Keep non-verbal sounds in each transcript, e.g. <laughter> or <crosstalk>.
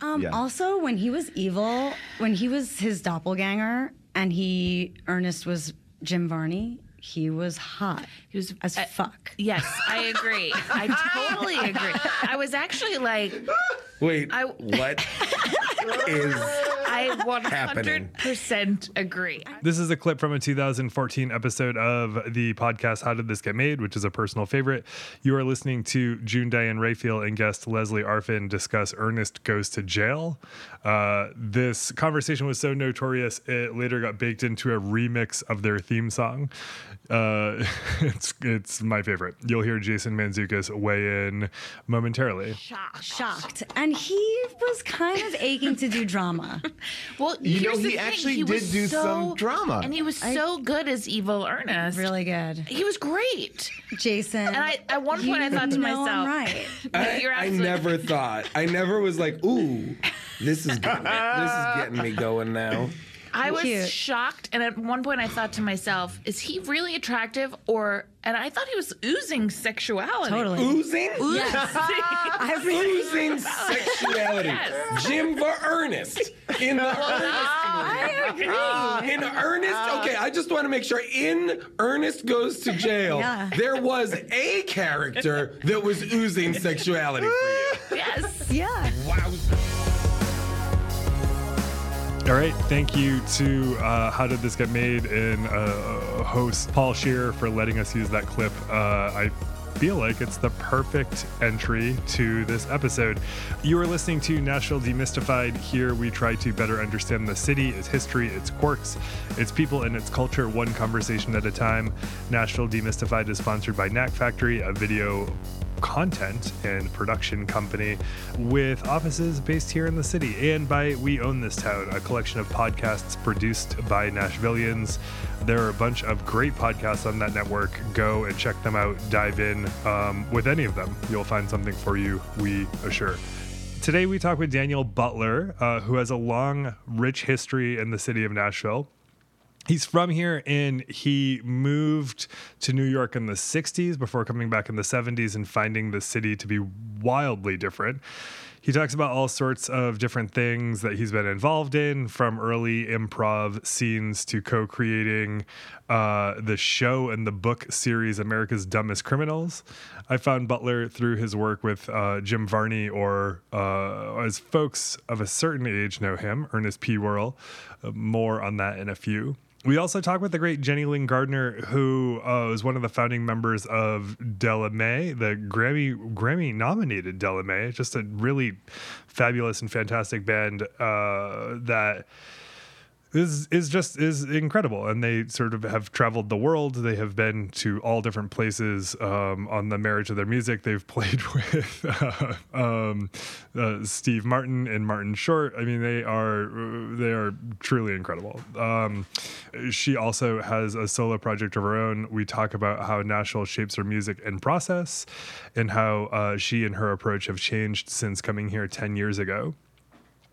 Um, Yeah. Also, when he was evil, when he was his doppelganger, and he Ernest was Jim Varney, he was hot. He was as uh, fuck. Yes, I agree. I <laughs> totally agree. I was actually like, Wait, I- what <laughs> is I Happening. 100% agree. This is a clip from a 2014 episode of the podcast How Did This Get Made, which is a personal favorite. You are listening to June Diane Raphael and guest Lesley Arfin discuss Ernest Goes to Jail. Uh, this conversation was so notorious, it later got baked into a remix of their theme song. Uh, <laughs> it's, it's my favorite. You'll hear Jason Mantzoukas weigh in momentarily. Shocked. And he was kind of aching to do drama. <laughs> Well, You know, he actually he did do so- some drama. And he was so good as Evil Ernest. Really good. He was great. Jason. And I, at one point, I thought to know myself, I'm right. <laughs> I, You're I never thought. I never was like, ooh, this is getting, this is getting me going now. <laughs> I was Cute. shocked, and at one point I thought to myself, "Is he really attractive?" Or, and I thought he was oozing sexuality. Totally. Oozing, I've been oozing <laughs> sexuality. Yes. Jim for Ernest in the <laughs> I agree. in Ernest. Uh, okay, I just want to make sure. In Ernest goes to jail, Yeah. there was a character that was oozing sexuality for you. Yes. yeah. Wow. All right. Thank you to uh, How Did This Get Made and uh, host Paul Scheer for letting us use that clip. Uh, I feel like it's the perfect entry to this episode. You are listening to Nashville Demystified. Here we try to better understand the city, its history, its quirks, its people, and its culture, one conversation at a time. Nashville Demystified is sponsored by Knack Factory, a video content and production company with offices based here in the city and by We Own This Town, a collection of podcasts produced by Nashvillians. There are a bunch of great podcasts on that network. Go and check them out, dive in um, with any of them. You'll find something for you, we assure. Today, we talk with Daniel Butler, uh, who has a long, rich history in the city of Nashville. He's from here and he moved to New York in the 60s before coming back in the 70s and finding the city to be wildly different. He talks about all sorts of different things that he's been involved in, from early improv scenes to co creating uh, the show and the book series America's Dumbest Criminals. I found Butler through his work with uh, Jim Varney, or uh, as folks of a certain age know him, Ernest P. Worrell. Uh, more on that in a few. We also talk with the great Jenny Lynn Gardner, who uh, was one of the founding members of Della Mae, the Grammy Grammy nominated Della Mae, just a really fabulous and fantastic band uh, that is is just is incredible. And they sort of have traveled the world. They have been to all different places um, on the marriage of their music. They've <laughs> played with uh, um, uh, steve martin and martin short. I mean they are they are truly incredible. Um, she also has a solo project of her own. We talk about how nashville shapes her music and process and how uh, she and her approach have changed since coming here 10 years ago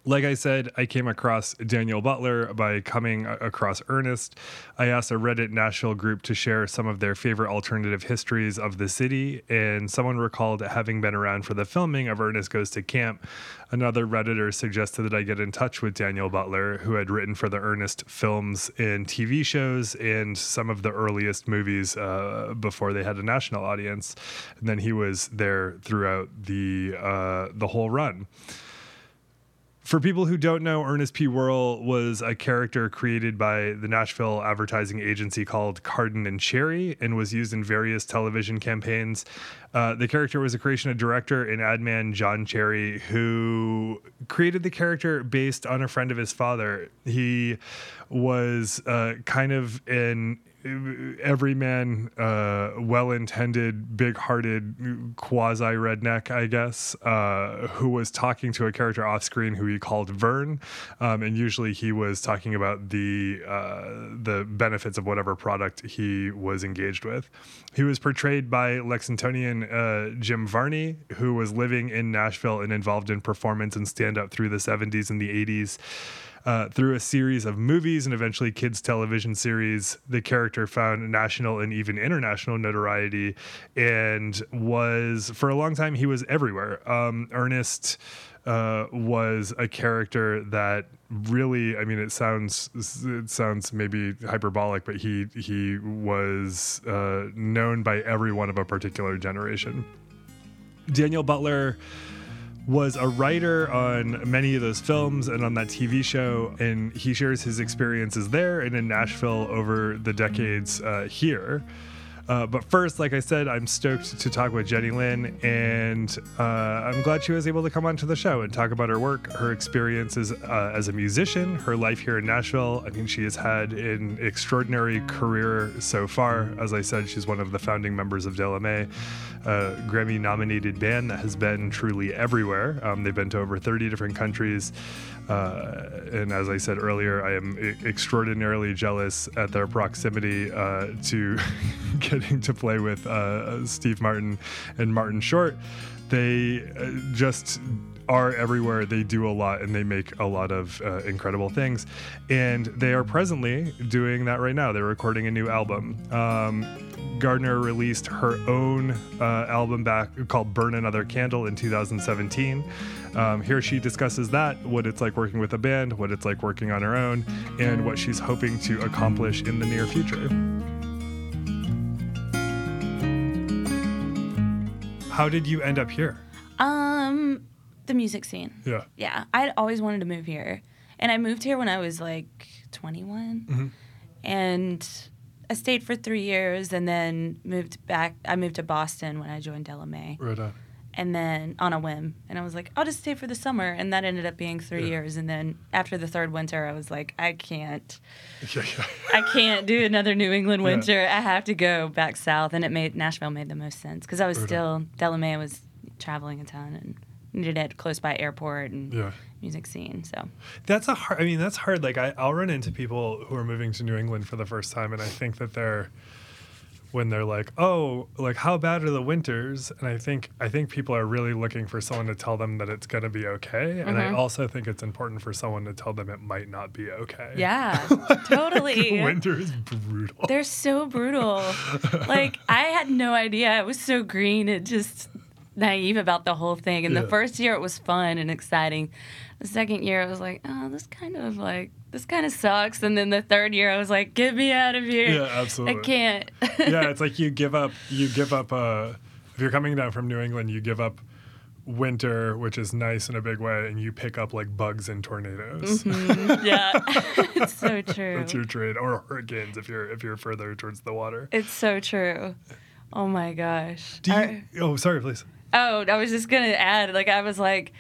like I said, I came across Daniel Butler by coming across Ernest. I asked a Reddit Nashville group to share some of their favorite alternative histories of the city, and someone recalled having been around for the filming of Ernest Goes to Camp. Another Redditor suggested that I get in touch with Daniel Butler, who had written for the Ernest films and TV shows and some of the earliest movies uh, before they had a national audience. And then he was there throughout the uh, the whole run. For people who don't know, Ernest P. Worrell was a character created by the Nashville advertising agency called Carden and Cherry and was used in various television campaigns. Uh, the character was a creation of director and ad man John Cherry, who created the character based on a friend of his father. He was uh, kind of an everyman, uh, well-intended, big-hearted, quasi-redneck, I guess, uh, who was talking to a character off-screen who he called Vern, um, and usually he was talking about the uh, the benefits of whatever product he was engaged with. He was portrayed by Lexingtonian uh, Jim Varney, who was living in Nashville and involved in performance and stand-up through the 70s and the 80s. Uh, through a series of movies and eventually kids' television series, the character found national and even international notoriety and was, for a long time, he was everywhere. Um, Ernest uh, was a character that really, I mean, it sounds it sounds maybe hyperbolic, but he he was uh, known by everyone of a particular generation. Daniel Butler was a writer on many of those films and on that TV show, and he shares his experiences there and in Nashville over the decades uh, here. Uh, but first, like I said, I'm stoked to talk with Jenny Lynn, and uh, I'm glad she was able to come onto the show and talk about her work, her experiences uh, as a musician, her life here in Nashville. I mean, she has had an extraordinary career so far. As I said, she's one of the founding members of Della Mae, a Grammy nominated band that has been truly everywhere. Um, they've been to over 30 different countries. Uh, and as I said earlier, I am extraordinarily jealous at their proximity uh, to <laughs> getting to play with uh, Steve Martin and Martin Short. They uh, just are everywhere. They do a lot and they make a lot of uh, incredible things. And they are presently doing that right now. They're recording a new album. Um, Gardner released her own uh, album back called Burn Another Candle in 2017. Um, here she discusses that, what it's like working with a band, what it's like working on her own, and what she's hoping to accomplish in the near future. How did you end up here? Um, the music scene. Yeah. Yeah, I'd always wanted to move here, and I moved here when I was like 21, and I stayed for three years, and then moved back. I moved to Boston when I joined Della Mae, Right on. And then on a whim, and I was like, I'll just stay for the summer, and that ended up being three Yeah. years, and then after the third winter, I was like, I can't. <laughs> Yeah, yeah. I can't do another New England winter. I have to go back south, and it made Nashville made the most sense because I was Right still Della Mae was traveling a ton and needed it close by airport and Yeah. music scene. So That's a hard. I mean, that's hard. Like I, I'll run into people who are moving to New England for the first time, and I think that they're when they're like, "Oh, like how bad are the winters?" And I think I think people are really looking for someone to tell them that it's going to be okay. And I mm-hmm. also think it's important for someone to tell them it might not be okay. yeah, <laughs> totally. Winter is brutal. They're so brutal. like I had no idea. I was so green and just naive about the whole thing. And Yeah. the first year it was fun and exciting. The second year I was like, oh, this kind of like this kind of sucks. And then the third year I was like, get me out of here. Yeah, absolutely. I can't. yeah, <laughs> it's like you give up. You give up. Uh, if you're coming down from New England, you give up winter, which is nice in a big way, and you pick up like bugs and tornadoes. <laughs> yeah, <laughs> it's so true. That's your trade, or hurricanes if you're if you're further towards the water. It's so true. Oh my gosh. Do you, oh, sorry, please. Oh, I was just gonna add, like I was like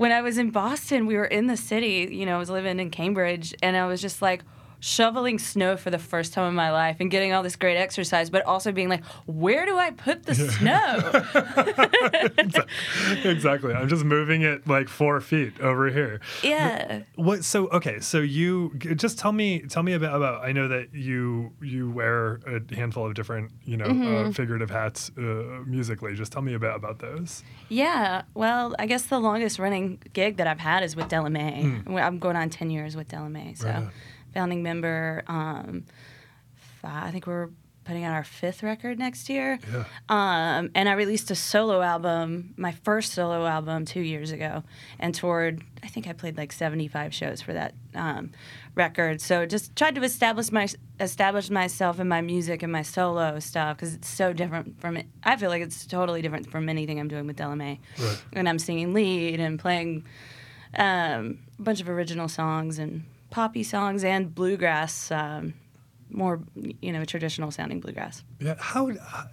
when I was in Boston, we were in the city, you know, I was living in Cambridge and I was just like shoveling snow for the first time in my life and getting all this great exercise, but also being like, where do I put the snow? <laughs> exactly. I'm just moving it like four feet over here. yeah. What? So okay. So you just tell me tell me about about. I know that you you wear a handful of different you know Mm-hmm. uh, figurative hats uh, musically. Just tell me about about those. Yeah. Well, I guess the longest running gig that I've had is with Della Mae. I'm going on 10 years with Della Mae. So, Right. Founding member. Um, fi- I think we're putting out our fifth record next year. Yeah. Um, and I released a solo album, my first solo album, two years ago, and toured. I think I played like 75 shows for that um, record. So just tried to establish my establish myself in my music and my solo stuff because it's so different from it. I feel like it's totally different from anything I'm doing with Della Mae. Right. And I'm singing lead and playing um, a bunch of original songs and poppy songs and bluegrass. Um, more, you know, traditional sounding bluegrass. Yeah. How? Uh,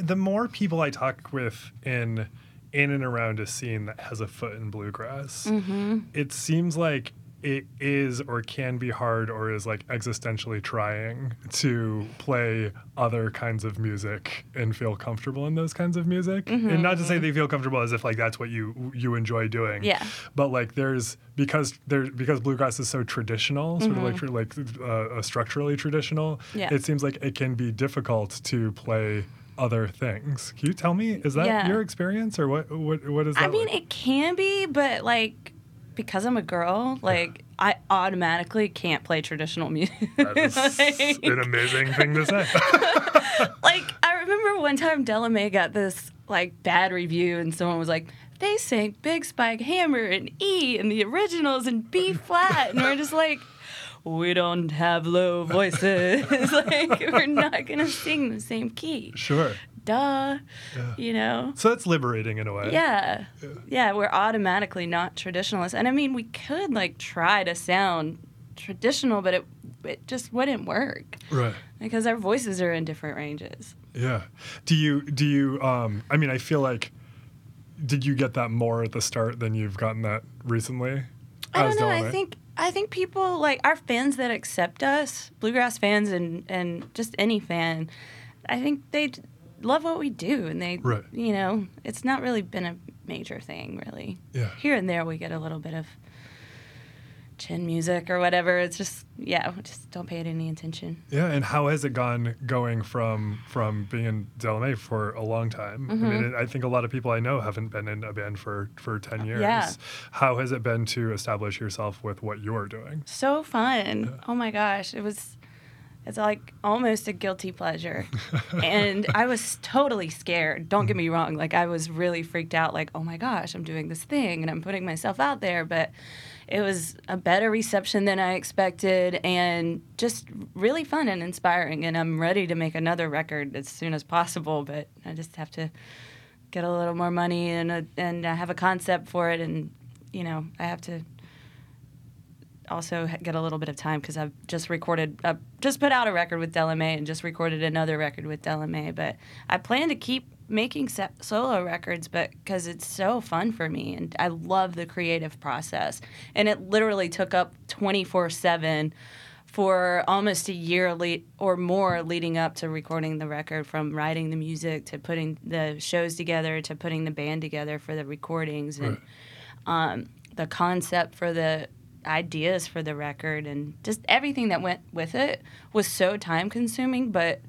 the more people I talk with in in and around a scene that has a foot in bluegrass, Mm-hmm. it seems like it is or can be hard or is like existentially trying to play other kinds of music and feel comfortable in those kinds of music and not to say they feel comfortable as if like that's what you you enjoy doing Mm-hmm. Yeah. but like there's because there because bluegrass is so traditional sort of like tr- like uh, structurally traditional Mm-hmm. Yeah. it seems like it can be difficult to play other things can you tell me is that Yeah. your experience or what what what is that I mean, like? it can be, but like because I'm a girl, like I automatically can't play traditional <laughs> music. That is like, an amazing thing to say. <laughs> like, I remember one time Della Mae got this like bad review, and someone was like, they sang Big Spike Hammer and E and the originals and B flat, and we're just like. We don't have low voices. <laughs> like we're not gonna sing the same key. Sure. Duh. Yeah. You know. So that's liberating in a way. Yeah. yeah. we're automatically not traditionalists. And I mean, we could like try to sound traditional, but it it just wouldn't work Right. because our voices are in different ranges. Yeah. Do you do you um I mean I feel like did you get that more at the start than you've gotten that recently? I don't know. I think I think people like our fans that accept us, bluegrass fans and and just any fan. I think they love what we do, and they, Right. you know, it's not really been a major thing, really. Yeah. Here and there, we get a little bit of chin music or whatever. It's just yeah, just don't pay it any attention. Yeah, and how has it gone going from from being in Della Mae for a long time? I Mm-hmm. mean, I think a lot of people I know haven't been in a band for for ten years. Yeah. How has it been to establish yourself with what you're doing? So fun. Oh my gosh, it was. It's like almost a guilty pleasure. <laughs> and I was totally scared. Don't get me wrong. Like, I was really freaked out. Like, oh my gosh, I'm doing this thing and I'm putting myself out there. But it was a better reception than I expected and just really fun and inspiring. And I'm ready to make another record as soon as possible. But I just have to get a little more money and, a, and I have a concept for it. And, you know, I have to also get a little bit of time because I've just recorded, uh, just put out a record with Della Mae and just recorded another record with Della Mae. But I plan to keep making se- solo records, but because it's so fun for me and I love the creative process. And it literally took up 24 7 for almost a year le- or more leading up to recording the record from writing the music to putting the shows together to putting the band together for the recordings and um, the concept for the ideas for the record and just everything that went with it was so time consuming but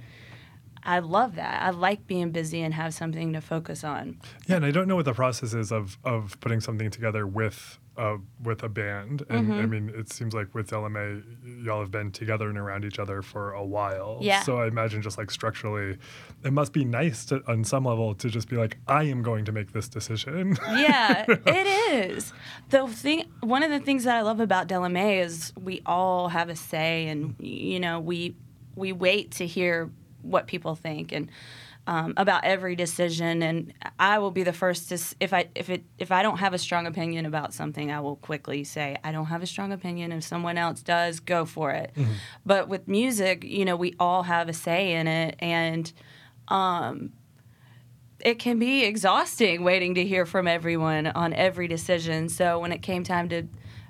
i love that. I like being busy and have something to focus on. Yeah, and I don't know what the process is of of putting something together with uh, with a band. And Mm-hmm. I mean, it seems like with LMA, y'all have been together and around each other for a while. Yeah. So I imagine just like structurally, it must be nice to, on some level to just be like, I am going to make this decision. yeah, <laughs> it is. The thing, one of the things that I love about Della Mae is we all have a say, and you know, we we wait to hear what people think and um, about every decision. And I will be the first to, if I if it if I don't have a strong opinion about something, I will quickly say I don't have a strong opinion. If someone else does, go for it. But with music, you know, we all have a say in it, and it can be exhausting waiting to hear from everyone on every decision. So when it came time to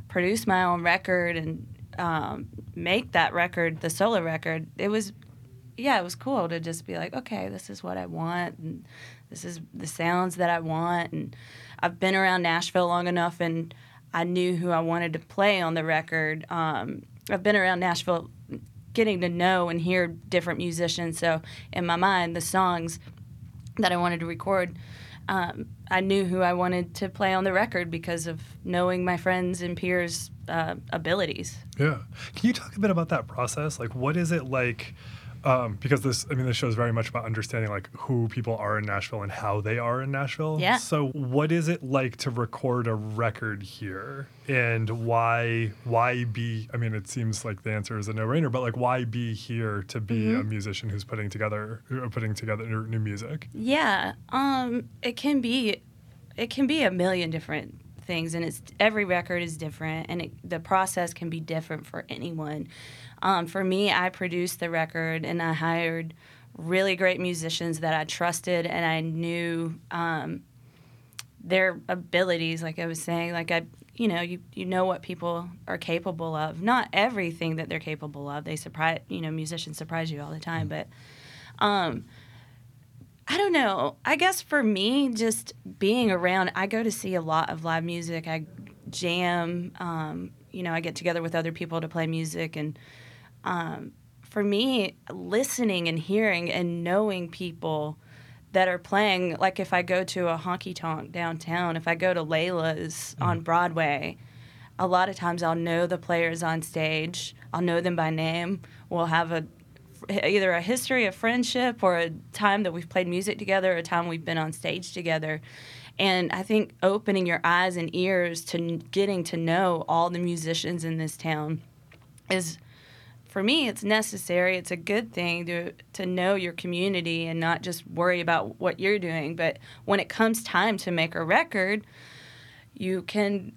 produce my own record and um, make that record, the solo record, it was, yeah, it was cool to just be like, okay, this is what I want, and this is the sounds that I want, and I've been around Nashville long enough, and I knew who I wanted to play on the record. Um, I've been around Nashville, getting to know and hear different musicians. So in my mind, the songs that I wanted to record, um, I knew who I wanted to play on the record because of knowing my friends and peers' uh, abilities. Yeah. Can you talk a bit about that process? Like, what is it like? Um, because this, I mean, this show is very much about understanding like who people are in Nashville and how they are in Nashville. Yeah. So, what is it like to record a record here, and why why be? I mean, it seems like the answer is a no-brainer, but like, why be here to be Mm-hmm. a musician who's putting together uh, putting together new new music? Yeah, um, it can be, it can be a million different things, and it's every record is different, and it, the process can be different for anyone. Um, for me, I produced the record, and I hired really great musicians that I trusted, and I knew um, their abilities. Like I was saying, like I, you know, you you know what people are capable of. Not everything that they're capable of. They surprise, you know, musicians surprise you all the time, but. Um, I don't know. I guess for me, just being around, I go to see a lot of live music. I jam. Um, you know, I get together with other people to play music, and um, for me, listening and hearing and knowing people that are playing, like if I go to a honky tonk downtown, if I go to Layla's on Broadway, a lot of times I'll know the players on stage. I'll know them by name. We'll have a either a history of friendship or a time that we've played music together, a time we've been on stage together. And I think opening your eyes and ears to getting to know all the musicians in this town is for me it's necessary. It's a good thing to to know your community and not just worry about what you're doing. But when it comes time to make a record you can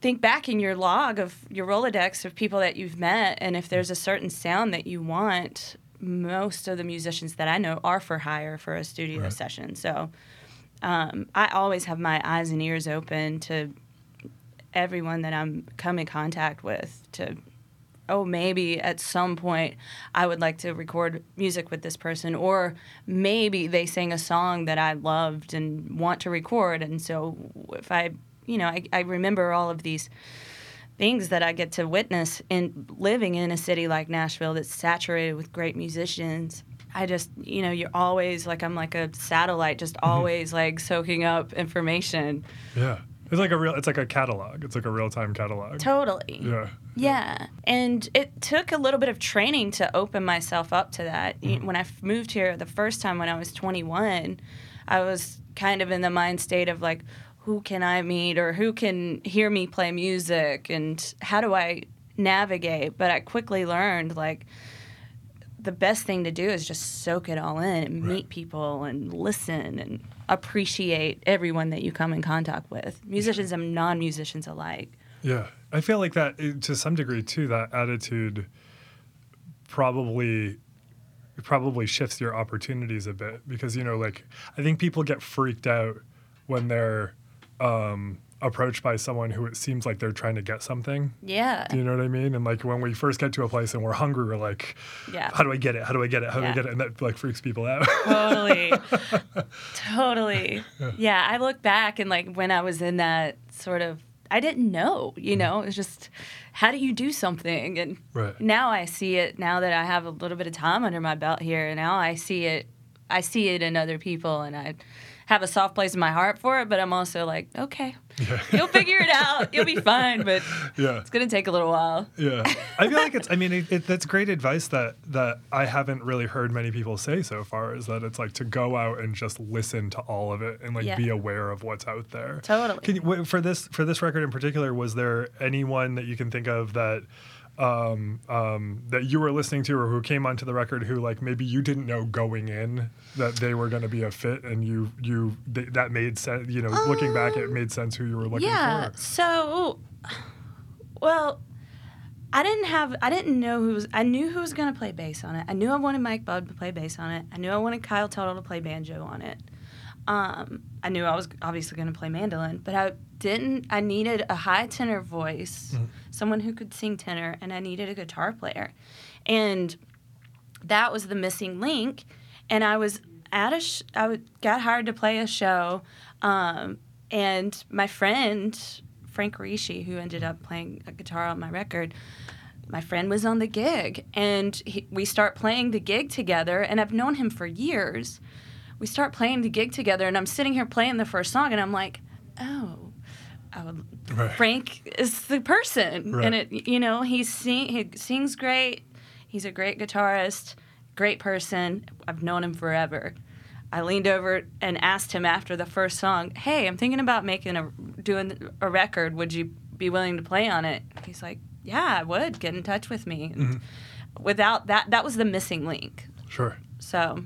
think back in your log of your rolodex of people that you've met. And if there's a certain sound that you want most of the musicians that i know are for hire for a studio Right. session. So um, i always have my eyes and ears open to everyone that i'm come in contact with to oh, maybe at some point I would like to record music with this person, or maybe they sang a song that I loved and want to record. And so if I, you know, I, I remember all of these things that I get to witness in living in a city like Nashville that's saturated with great musicians. I just, you know, you're always like, I'm like a satellite, just mm-hmm. always like soaking up information. Yeah. It's like a real. It's like a catalog. It's like a real time catalog. Totally. Yeah. Yeah, and it took a little bit of training to open myself up to that. Y- mm-hmm. When I moved here the first time when I was 21, I was kind of in the mind state of like, who can I meet or who can hear me play music and how do I navigate? But I quickly learned like the best thing to do is just soak it all in and meet people and listen and appreciate everyone that you come in contact with, musicians and non musicians alike. Yeah, I feel like that to some degree too. That attitude probably probably shifts your opportunities a bit because you know, like I think people get freaked out when they're um, approached by someone who it seems like they're trying to get something. Yeah. Do you know what I mean? And like when we first get to a place and we're hungry, we're like, Yeah. how do I get it? How do I get it? How do I get it? And that like freaks people out. <laughs> totally <laughs> totally yeah i look back and like when i was in that sort of i didn't know you mm-hmm. know it's just how do you do something and Right. now i see it now that i have a little bit of time under my belt here and now i see it i see it in other people and i have a soft place in my heart for it but i'm also like okay <laughs> you'll figure it out you'll be fine but <laughs> yeah. it's gonna take a little while Yeah, I feel like it's. I mean, it, it, that's great advice that that I haven't really heard many people say so far. Is that it's like to go out and just listen to all of it and like Yeah. be aware of what's out there. Totally. Can you, for this for this record in particular, was there anyone that you can think of that? Um, um, that you were listening to or who came onto the record who like maybe you didn't know going in that they were going to be a fit and you you th- that made sense you know looking back it made sense who you were looking yeah. for So, well, I didn't have, I didn't know who was, I knew who was going to play bass on it. I knew I wanted Mike Bub to play bass on it. I knew I wanted Kyle Tuttle to play banjo on it. Um, I knew I was obviously going to play mandolin, but I didn't, I needed a high tenor voice, someone who could sing tenor, and I needed a guitar player. And that was the missing link. And I was at a, sh- I got hired to play a show, um, and my friend Frank Rishi, who ended up playing a guitar on my record, my friend was on the gig, and he, we start playing the gig together. And I've known him for years. We start playing the gig together, and I'm sitting here playing the first song, and I'm like, oh. I would, Right. Frank is the person, Right. and it you know he sing he sings great. He's a great guitarist, great person. I've known him forever. I leaned over and asked him after the first song, "Hey, I'm thinking about making a doing a record. Would you be willing to play on it?" He's like, "Yeah, I would. Get in touch with me." And mm-hmm. Without that, that was the missing link. sure So,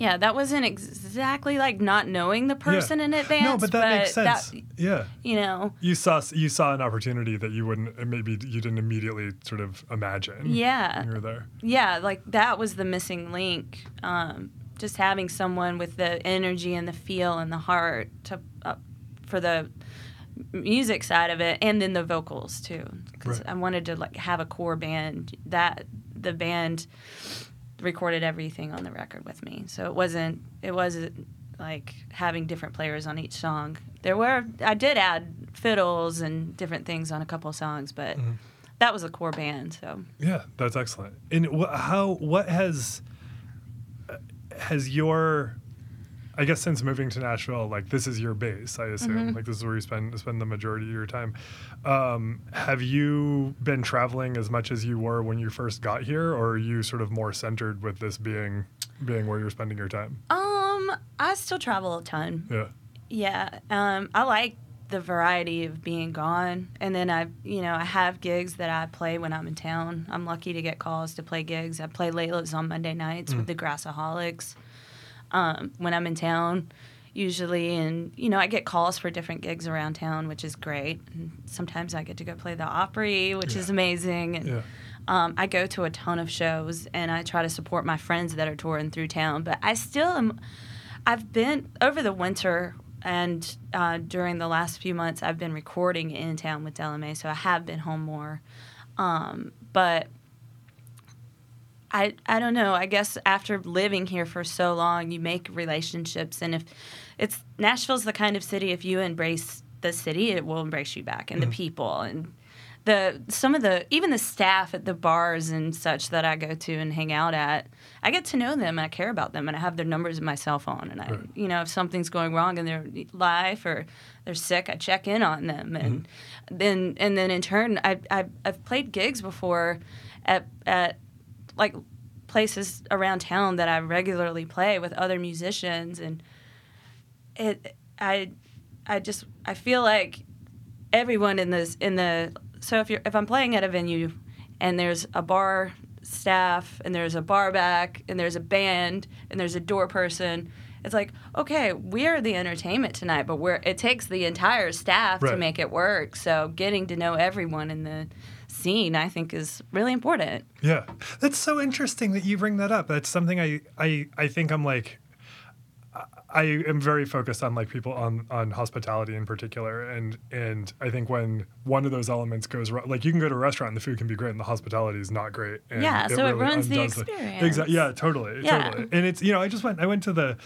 yeah, that wasn't exactly like not knowing the person Yeah. in advance. no but that makes that- sense yeah you know, you saw you saw an opportunity that you wouldn't uh, maybe you didn't immediately sort of imagine. Yeah. when you were there. yeah, like that was the missing link. Um, just having someone with the energy and the feel and the heart to uh, for the music side of it, and then the vocals too, because Right. I wanted to like have a core band that the band recorded everything on the record with me. So it wasn't it wasn't like having different players on each song. There were I did add fiddles and different things on a couple songs, but that was a core band. So Yeah, that's excellent. And wh- how what has uh, has your I guess since moving to Nashville, like this is your base, I assume. Mm-hmm. Like this is where you spend spend the majority of your time. Um, have you been traveling as much as you were when you first got here, or are you sort of more centered with this being being where you're spending your time? Um, I still travel a ton. Yeah. Yeah, um, I like the variety of being gone, and then I, you know, I have gigs that I play when I'm in town. I'm lucky to get calls to play gigs. I play Layla's on Monday nights with the Grassaholics um, when I'm in town, usually, and you know, I get calls for different gigs around town, which is great. And sometimes I get to go play the Opry, which is amazing. And, Yeah. um, I go to a ton of shows and I try to support my friends that are touring through town. But I still am. I've been over the winter and uh, during the last few months, I've been recording in town with Della Mae, so I have been home more. Um, but I I don't know. I guess after living here for so long, you make relationships, and if it's Nashville's the kind of city, if you embrace the city, it will embrace you back, and the mm-hmm. people, and the some of the even the staff at the bars and such that I go to and hang out at, I get to know them and I care about them, and I have their numbers in my cell phone, and I, Right. you know, if something's going wrong in their life or they're sick, I check in on them, and mm-hmm. then and then in turn, I, I I've played gigs before, at at like places around town that I regularly play with other musicians and it I I just I feel like everyone in this in the so if you're if I'm playing at a venue and there's a bar staff and there's a bar back and there's a band and there's a door person it's like okay we are the entertainment tonight but we're it takes the entire staff to make it work. So getting to know everyone in the scene i think is really important Yeah, that's so interesting that you bring that up. That's something I I I think I'm like. I am very focused on like people on on hospitality in particular, and and I think when one of those elements goes wrong, like you can go to a restaurant and the food can be great and the hospitality is not great. And Yeah, so it ruins the experience. Exactly. Yeah, totally. Yeah. Totally. And it's you know I just went I went to the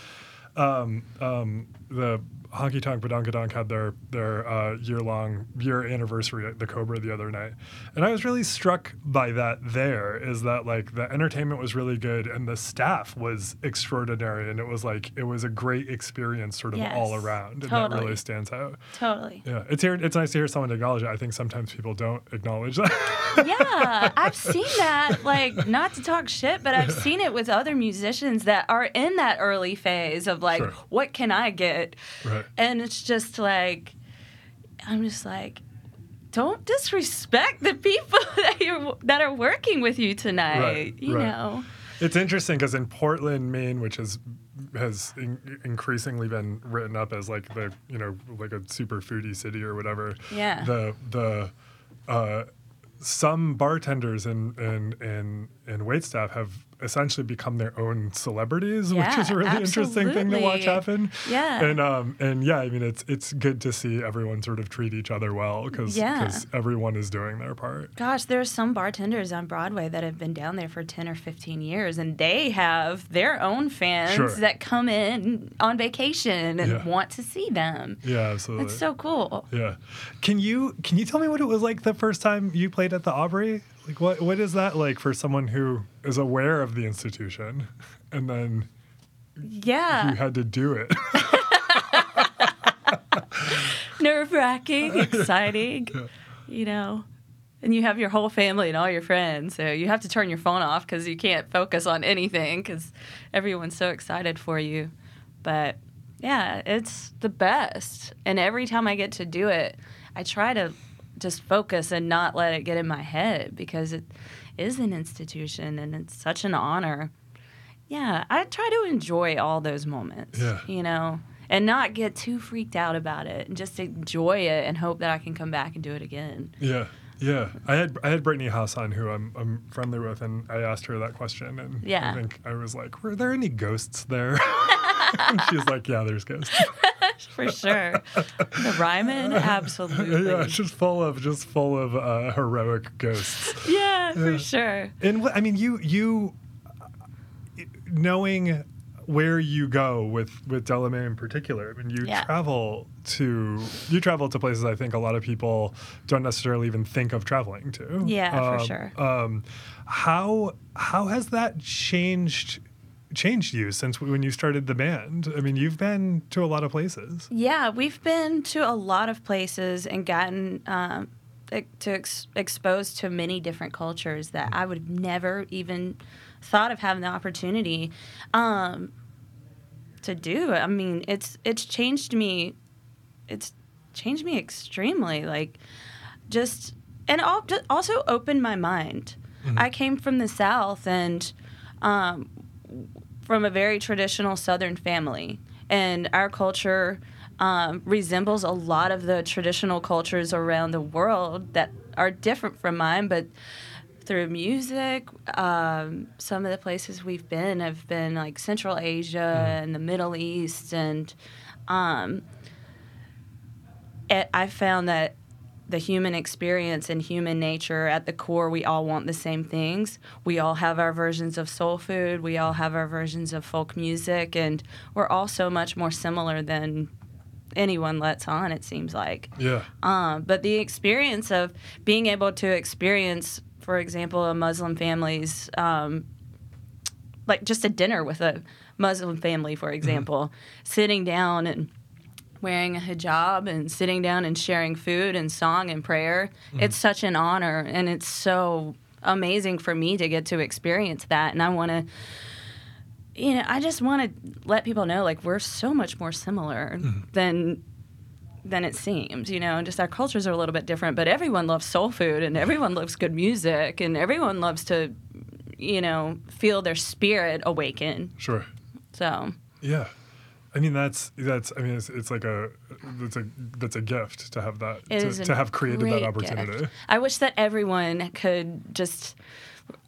um, um, the Honky Tonk Badonkadonk had their their uh, year long year anniversary at the Cobra the other night, and I was really struck by that. There is that like the entertainment was really good and the staff was extraordinary, and it was like it was a great experience sort of Yes, all around, and that really stands out. totally Yeah, it's here. It's nice to hear someone acknowledge it. I think sometimes people don't acknowledge that. yeah, <laughs> I've seen that. Like, not to talk shit, but I've seen it with other musicians that are in that early phase of like, Sure. what can I get? right. And it's just like, I'm just like, don't disrespect the people <laughs> that you that are working with you tonight. Right, you right. know. It's interesting because in Portland, Maine, which is has in, increasingly been written up as like the you know like a super foodie city or whatever. Yeah. The the uh, some bartenders and and and and waitstaff have essentially become their own celebrities, which is a Yeah, really interesting thing to watch happen. Yeah. And um and yeah, I mean it's it's good to see everyone sort of treat each other well because Yeah. everyone is doing their part. Gosh, there's some bartenders on Broadway that have been down there for 10 or 15 years, and they have their own fans Sure. that come in on vacation and Yeah. want to see them. Yeah, absolutely. It's so cool. Yeah. Can you can you tell me what it was like the first time you played at the Opry? Like what what is that like for someone who is aware of the institution and then Yeah. you had to do it? <laughs> nerve wracking, <laughs> exciting, you know. And you have your whole family and all your friends, so you have to turn your phone off because you can't focus on anything because everyone's so excited for you. But yeah, it's the best. And every time I get to do it, I try to just focus and not let it get in my head because it is an institution and it's such an honor. Yeah, I try to enjoy all those moments. Yeah. You know, and not get too freaked out about it and just enjoy it and hope that I can come back and do it again. yeah. Yeah. I had I had Brittany Haas on who I'm I'm friendly with and I asked her that question and Yeah. I think I was like, Were there any ghosts there? <laughs> and <laughs> she's like, Yeah, there's ghosts. <laughs> For sure. the Ryman, absolutely. yeah, it's just full of just full of uh, heroic ghosts. Yeah, for sure. And what, I mean, you you knowing where you go with with Della Mae in particular. I mean, you Yeah. travel to you travel to places I think a lot of people don't necessarily even think of traveling to. Yeah, for Um, sure. Um, how how has that changed? Changed you since when you started the band i mean you've been to a lot of places Yeah, we've been to a lot of places and gotten um, to ex- exposed to many different cultures that I would have never even thought of having the opportunity. Um, to do. I mean, it's it's changed me. It's changed me extremely. Like, just and also opened my mind. I came from the South and um, from a very traditional Southern family, and our culture um, resembles a lot of the traditional cultures around the world that are different from mine, but through music, um, some of the places we've been have been like Central Asia and the Middle East, and um, it, I found that the human experience and human nature at the core, we all want the same things. We all have our versions of soul food. We all have our versions of folk music, and we're all so much more similar than anyone lets on. It seems like. Yeah. Um, but the experience of being able to experience, for example, a Muslim family's, um, like just a dinner with a Muslim family, for example, sitting down and wearing a hijab and sitting down and sharing food and song and prayer. Mm-hmm. It's such an honor and it's so amazing for me to get to experience that. And I want to you know, I just want to let people know like we're so much more similar mm-hmm. than than it seems, you know, and just our cultures are a little bit different, but everyone loves soul food and everyone loves good music and everyone loves to you know, feel their spirit awaken. Sure. So, Yeah. I mean that's that's I mean it's, it's like a that's a that's a gift to have that It to, to have created that opportunity. gift. I wish that everyone could just.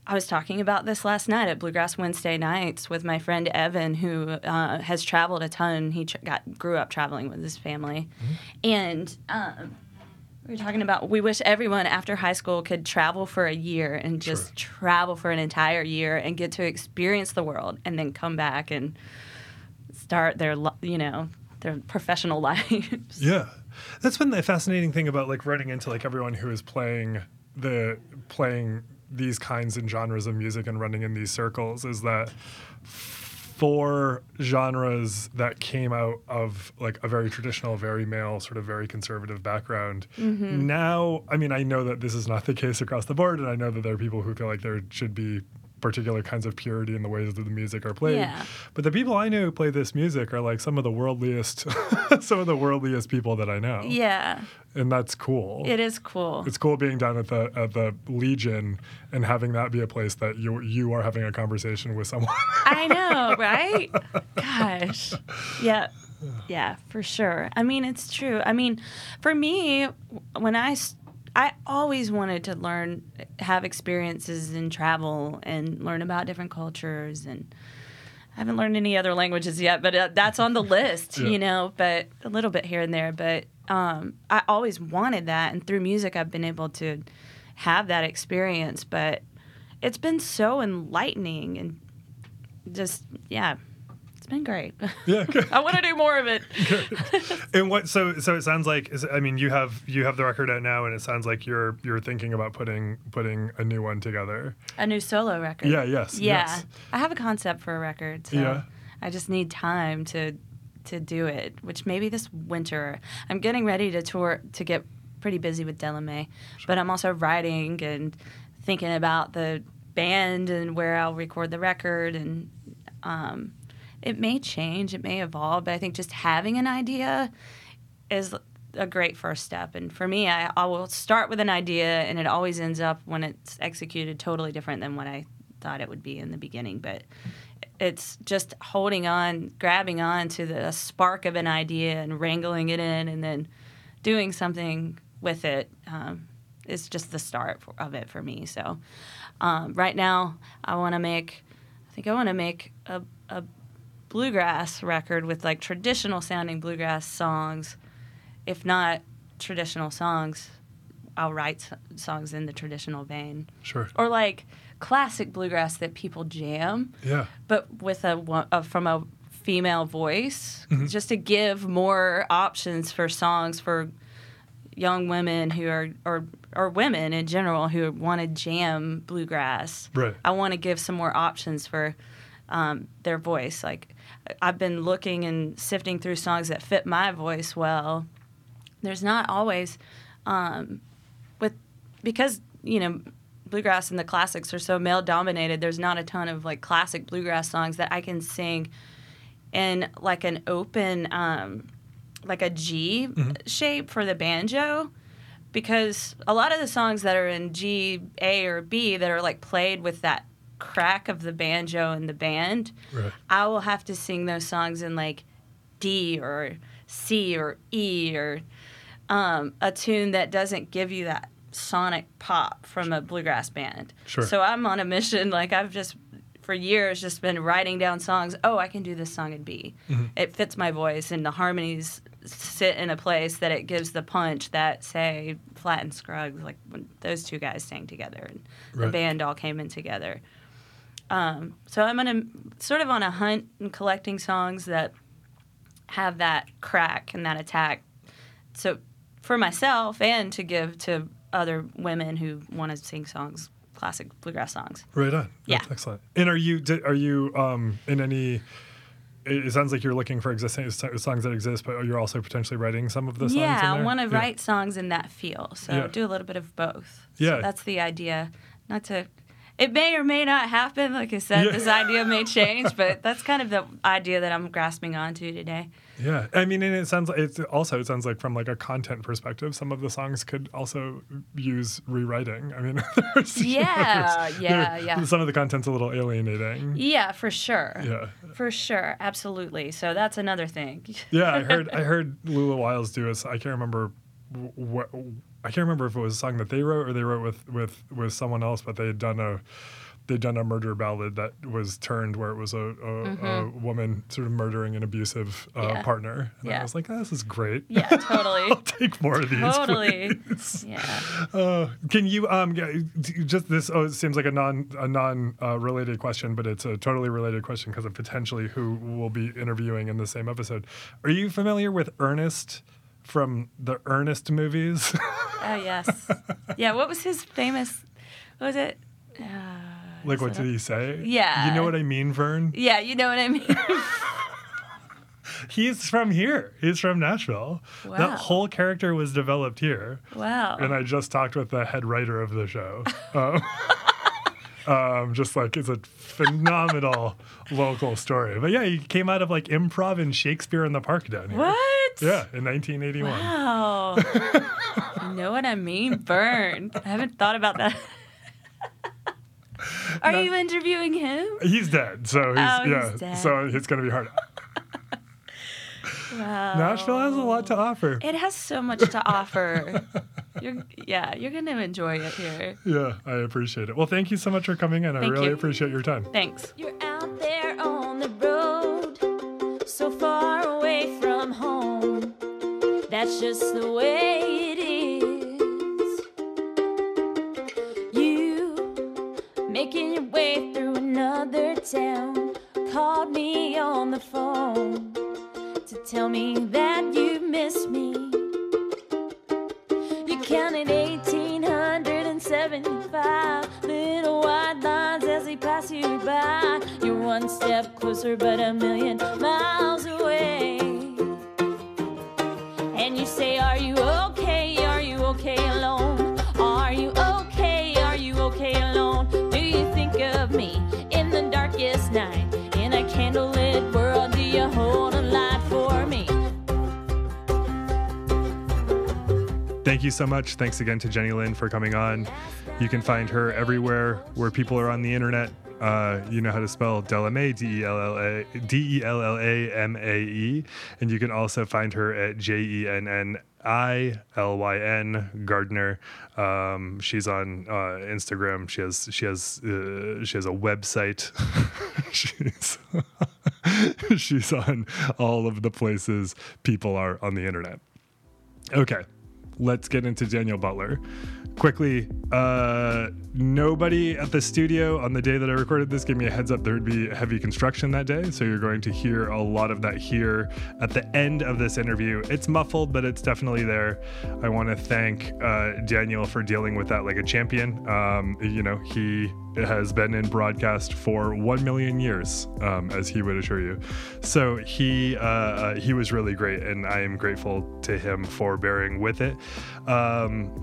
I was talking about this last night at Bluegrass Wednesday nights with my friend Evan, who uh, has traveled a ton. He tr- got grew up traveling with his family, and um, we were talking about we wish everyone after high school could travel for a year and just travel for an entire year and get to experience the world, and then come back and start their you know their professional <laughs> lives. Yeah, that's been the fascinating thing about like running into like everyone who is playing the playing these kinds and genres of music and running in these circles is that for genres that came out of like a very traditional, very male, sort of very conservative background. Mm-hmm. Now, I mean, I know that this is not the case across the board, and I know that there are people who feel like there should be particular kinds of purity in the ways that the music are played. Yeah. But the people I know who play this music are like some of the worldliest, <laughs> some of the worldliest people that I know. Yeah, and that's cool. it is cool. It's cool being down at the at the Legion and having that be a place that you you are having a conversation with someone. <laughs> I know, <laughs> right? Gosh. Yeah. Yeah, for sure. I mean, it's true. I mean, for me, when I s- I always wanted to learn have experiences and travel and learn about different cultures and I haven't learned any other languages yet, but uh, that's on the <laughs> list, Yeah. you know, but a little bit here and there, but um, I always wanted that and through music I've been able to have that experience, but it's been so enlightening and just yeah, it's been great. yeah. <laughs> I want to do more of it. <laughs> And what? So so it sounds like is- I mean you have you have the record out now, and it sounds like you're you're thinking about putting putting a new one together. A new solo record. Yeah. Yes. Yeah. Yes. I have a concept for a record, so Yeah. I just need time to to do it, which maybe this winter. I'm getting ready to tour to get pretty busy with Della Mae, but I'm also writing and thinking about the band and where I'll record the record and um, it may change, it may evolve, but I think just having an idea is a great first step. And for me, I, I will start with an idea, and it always ends up when it's executed totally different than what I thought it would be in the beginning. But it's just holding on, grabbing on to the spark of an idea and wrangling it in, and then doing something with it um, is just the start of it for me. So um, right now, I want to make. I think I want to make a, a bluegrass record with like traditional sounding bluegrass songs. If not traditional songs, I'll write s- songs in the traditional vein. Sure. Or like classic bluegrass that people jam, Yeah. but with a, a from a female voice, Mm-hmm. just to give more options for songs for young women who are or or women in general who want to jam bluegrass. Right. I want to give some more options for um, their voice. Like I've been looking and sifting through songs that fit my voice well. There's not always um, with because you know bluegrass and the classics are so male dominated. There's not a ton of like classic bluegrass songs that I can sing in like an open, um, like a G shape for the banjo. Because a lot of the songs that are in G, A, or B that are like played with that crack of the banjo in the band, Right. I will have to sing those songs in like D or C or E or um, a tune that doesn't give you that sonic pop from a bluegrass band. Sure. So I'm on a mission. Like I've just for years just been writing down songs. Oh, I can do this song in B. It fits my voice, and the harmonies sit in a place that it gives the punch that say Flatt and Scruggs, like when those two guys sang together and the band all came in together. Um, so I'm on a sort of on a hunt and collecting songs that have that crack and that attack. So for myself and to give to other women who want to sing songs, classic bluegrass songs. Right on. Yeah. That's excellent. And are you are you um, in any? It sounds like you're looking for existing songs that exist, but you're also potentially writing some of the songs. yeah, I want to Yeah. write songs in that feel. So Yeah. do a little bit of both. Yeah. So that's the idea. Not to. It may or may not happen. Like I said, Yeah. this idea may change, but that's kind of the idea that I'm grasping onto today. Yeah, I mean, and it sounds like it's also it sounds like from like a content perspective, some of the songs could also use rewriting. I mean, there's, you know, Yeah, yeah, yeah. Some of the content's a little alienating. Yeah, for sure. Yeah. For sure, absolutely. So that's another thing. Yeah, I heard <laughs> I heard Lula Wiles do a I can't remember what I can't remember if it was a song that they wrote or they wrote with with with someone else, but they had done a they'd done a murder ballad that was turned where it was a, a, a woman sort of murdering an abusive uh, Mm-hmm. Yeah. partner. And I was like, oh, this is great. Yeah, totally. <laughs> I'll take more of these. totally. please. Yeah. Uh, can you um just this? Oh, it seems like a non a non uh, related question, but it's a totally related question because of potentially who we'll be interviewing in the same episode. Are you familiar with Ernest from the Ernest movies? <laughs> Oh yes. Yeah. What was his famous? What was it? Uh, like, what did he say? Yeah. You know what I mean, Vern? yeah, you know what I mean. <laughs> <laughs> He's from here. He's from Nashville. Wow. That whole character was developed here. wow. and I just talked with the head writer of the show. Um, um, just like it's a phenomenal <laughs> local story. But yeah, he came out of like improv and Shakespeare in the Park down here. what? Yeah, in 1981. Wow. <laughs> you know what I mean? Vern. I haven't thought about that. <laughs> Are you interviewing him? He's dead, so he's, Oh, he's yeah, dead. so it's gonna be hard. Wow. Nashville has a lot to offer. It has so much to offer. You're, yeah, you're gonna enjoy it here. Yeah, I appreciate it. Well, thank you so much for coming in. I really you. appreciate your time. Thanks. You're out there on the road, so far away from home. That's just the way it is. You making your way through another town called me on the phone to tell me that you miss me. Counted 1875 little white lines as they pass you by. You're one step closer, but a million miles away. And you say, Are you okay? Are you okay alone? Are you okay? Are you okay alone? Do you think of me in the darkest night? In a candlelit world, do you hold you so much. Thanks again to Jenni Lyn for coming on. You can find her everywhere where people are on the internet. Uh, you know how to spell Della Mae, D E L L A D E L L A M A E, and you can also find her at J E N N I L Y N Gardner. Um, she's on uh, Instagram. She has she has uh, she has a website. <laughs> she's <laughs> she's on all of the places people are on the internet. Okay, let's get into Daniel Butler. Quickly, uh, nobody at the studio on the day that I recorded this gave me a heads up there would be heavy construction that day. So you're going to hear a lot of that here at the end of this interview. It's muffled, but it's definitely there. I want to thank uh, Daniel for dealing with that like a champion. Um, you know, he has been in broadcast for one million years, um, as he would assure you. So he uh, uh, he was really great, and I am grateful to him for bearing with it. Um,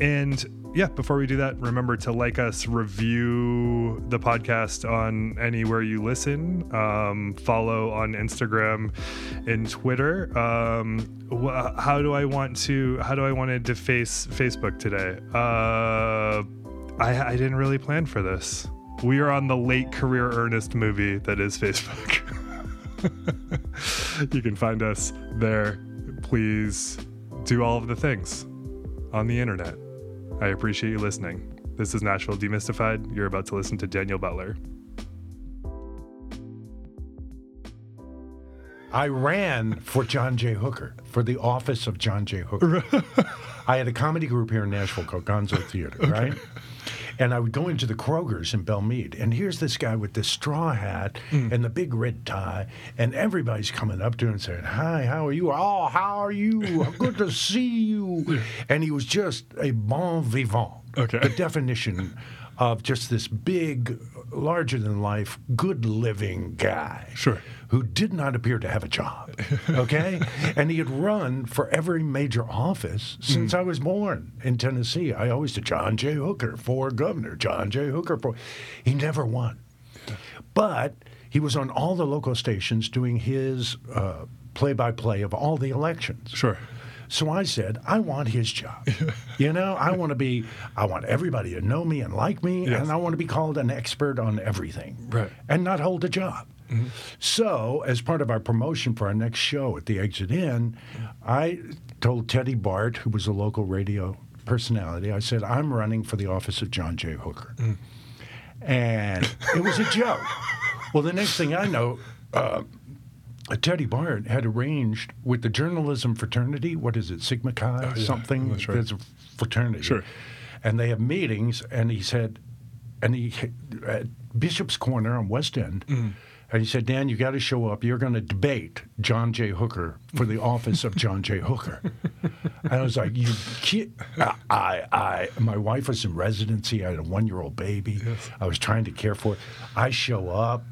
and yeah, before we do that, remember to like us, review the podcast on anywhere you listen, um, follow on Instagram and Twitter. Um, wh- how do I want to? How do I want to deface Facebook today? Uh, I, I didn't really plan for this. We are on the late career Ernest movie that is Facebook. <laughs> you can find us there. Please do all of the things on the internet. I appreciate you listening. This is Nashville Demystified. You're about to listen to Daniel Butler. I ran for John J. Hooker, for the office of John J. Hooker. <laughs> I had a comedy group here in Nashville called Gonzo Theater, right? And I would go into the Kroger's in Belle Meade, and here's this guy with this straw hat mm. and the big red tie, and everybody's coming up to him and saying, "Hi, how are you? Oh, how are you? Good to <laughs> see you." And he was just a bon vivant, Okay. the definition of just this big, larger than life, good living guy Sure. who did not appear to have a job. Okay? <laughs> and he had run for every major office mm. since I was born in Tennessee. I always did John J. Hooker for governor, John J. Hooker for. He never won. But he was on all the local stations doing his play by play of all the elections. Sure. So I said, I want his job. <laughs> you know, I want to be, I want everybody to know me and like me, Yes. and I want to be called an expert on everything. Right. And not hold a job. So, as part of our promotion for our next show at the Exit Inn, I told Teddy Bart, who was a local radio personality, I said, I'm running for the office of John J. Hooker. And it was a joke. <laughs> Well, the next thing I know, uh, Uh, Teddy Bart had arranged with the journalism fraternity. What is it, Sigma Chi? Oh, something. that's right. There's a fraternity. Sure. And they have meetings, and he said, and he at Bishop's Corner on West End. Mm. And he said, Dan, you got to show up. You're going to debate John J. Hooker for the office of John J. Hooker. and <laughs> I was like, you kid. I, I, I, my wife was in residency. I had a one year old baby. I was trying to care for it. I show up.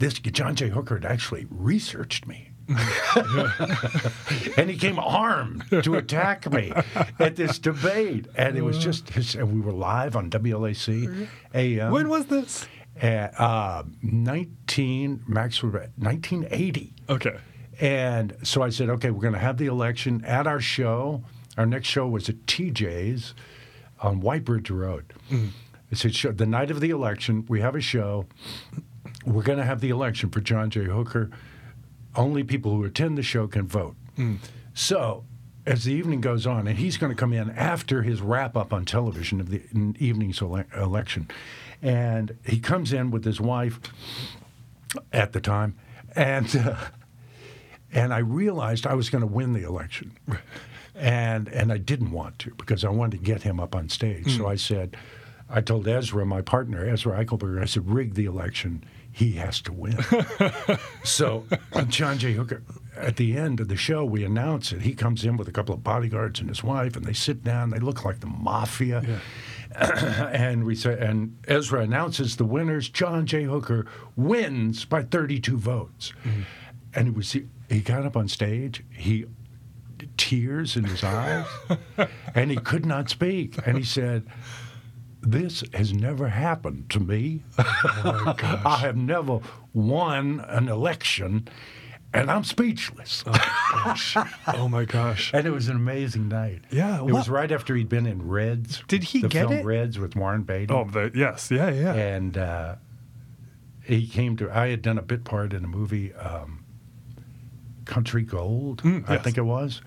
This John J. Hooker had actually researched me. <laughs> and he came armed to attack me <laughs> at this debate. And it was uh. just, and we were live on WLAC AM. Mm-hmm. When was this? At, uh, 19, Max, was at 1980. Okay. And so I said, okay, we're going to have the election at our show. Our next show was at TJ's on White Bridge Road. Mm. I said, "Show- the night of the election, we have a show. We're going to have the election for John J. Hooker. Only people who attend the show can vote. So as the evening goes on, and he's going to come in after his wrap up on television of the evening's ele- election, and he comes in with his wife at the time, and uh, and I realized I was going to win the election, and and I didn't want to because I wanted to get him up on stage. So I said, I told Ezra, my partner, Ezra Eichelberger, I said, rig the election. He has to win. <laughs> so John J. Hooker, at the end of the show, we announce it. He comes in with a couple of bodyguards and his wife, and they sit down. They look like the mafia. <clears throat> and we say, and Ezra announces the winners. John J. Hooker wins by 32 votes. Mm-hmm. And it was he got up on stage. He tears in his eyes, <laughs> and he could not speak. And he said, "This has never happened to me. <laughs> I have never won an election." And I'm speechless. Oh my gosh. Oh my gosh. And it was an amazing night. Yeah, It what- was right after he'd been in Reds. Did he the get film it? Reds with Warren Beatty. Oh, the, yes. Yeah, yeah. and uh, he came to. I had done a bit part in a movie, um, Country Gold, I Mm, yes. think it was,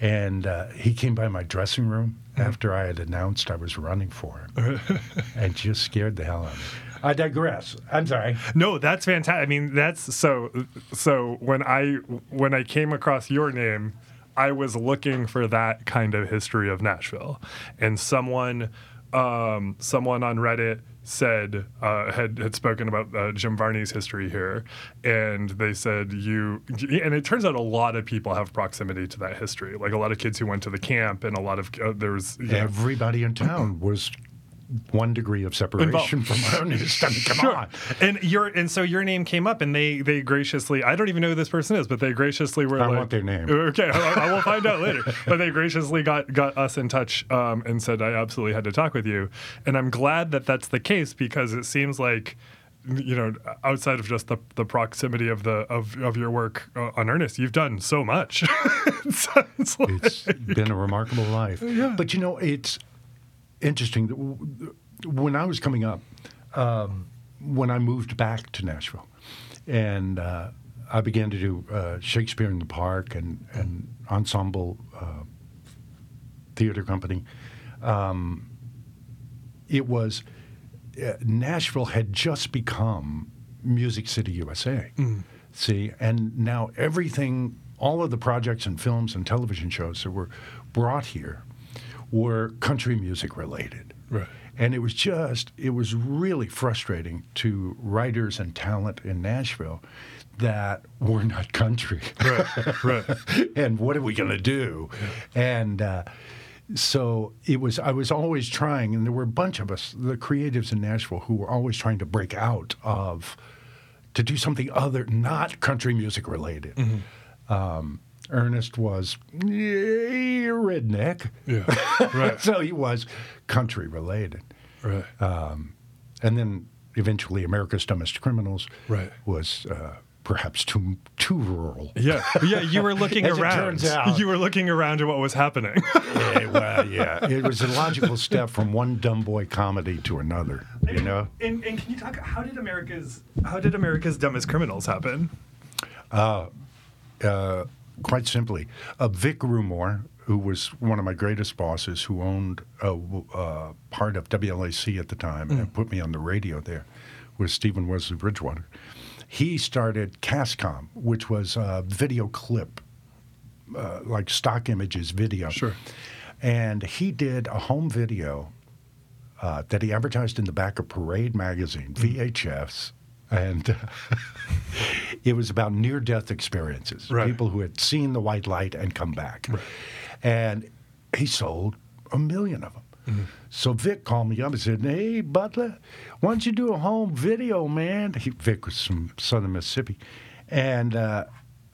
and uh, he came by my dressing room. After I had announced I was running for him, <laughs> and just scared the hell out of me. I digress. I'm sorry. No, that's fantastic. I mean, that's so. So when I when I came across your name, I was looking for that kind of history of Nashville, and someone, um, someone on Reddit said uh, had had spoken about uh, Jim Varney's history here, and they said you. And it turns out a lot of people have proximity to that history. Like a lot of kids who went to the camp, and a lot of uh, there was you know, Everybody in town was one degree of separation from Ernest. I mean, come on. And your and so your name came up, and they they graciously I don't even know who this person is, but they graciously were I like, want their name. Okay, I, I will find out later. <laughs> But they graciously got got us in touch um, and said I absolutely had to talk with you, and I'm glad that that's the case because it seems like. You know, outside of just the, the proximity of the of, of your work uh, on Ernest, you've done so much. <laughs> like- It's been a remarkable life. But you know, it's interesting. When I was coming up, um, when I moved back to Nashville, and uh, I began to do uh, Shakespeare in the Park and, and ensemble uh, theater company, um, it was uh, Nashville had just become Music City, USA. See, and now everything, all of the projects and films and television shows that were brought here were country music related. Right. And it was just, it was really frustrating to writers and talent in Nashville that were not country. right, right. <laughs> and what are we going to do? And uh, so it was. I was always trying, and there were a bunch of us, the creatives in Nashville, who were always trying to break out of to do something other, not country music related. Um, Ernest was redneck, Yeah, <laughs> right, so he was country related. right. Um, and then eventually, America's Dumbest Criminals Right. was uh, perhaps too too rural. Yeah, yeah. You were looking <laughs> As it around. turns out. you were looking around at what was happening. <laughs> Yeah, well, yeah. It was a logical step from one dumb boy comedy to another. You know, And, and can you talk? How did America's How did America's Dumbest Criminals happen? Uh, uh, quite simply, uh, Vic Rumor, who was one of my greatest bosses, who owned a, uh, part of WLAC at the time and put me on the radio there, with Stephen Wesley Bridgewater. He started Cascom, which was a video clip, uh, like stock images video. Sure. And he did a home video uh, that he advertised in the back of Parade magazine, VHS, and <laughs> it was about near-death experiences, Right. people who had seen the white light and come back, and he sold a million of them. So Vic called me up and said, "Hey Butler, why don't you do a home video, man?" He, Vic was from Southern Mississippi, and uh,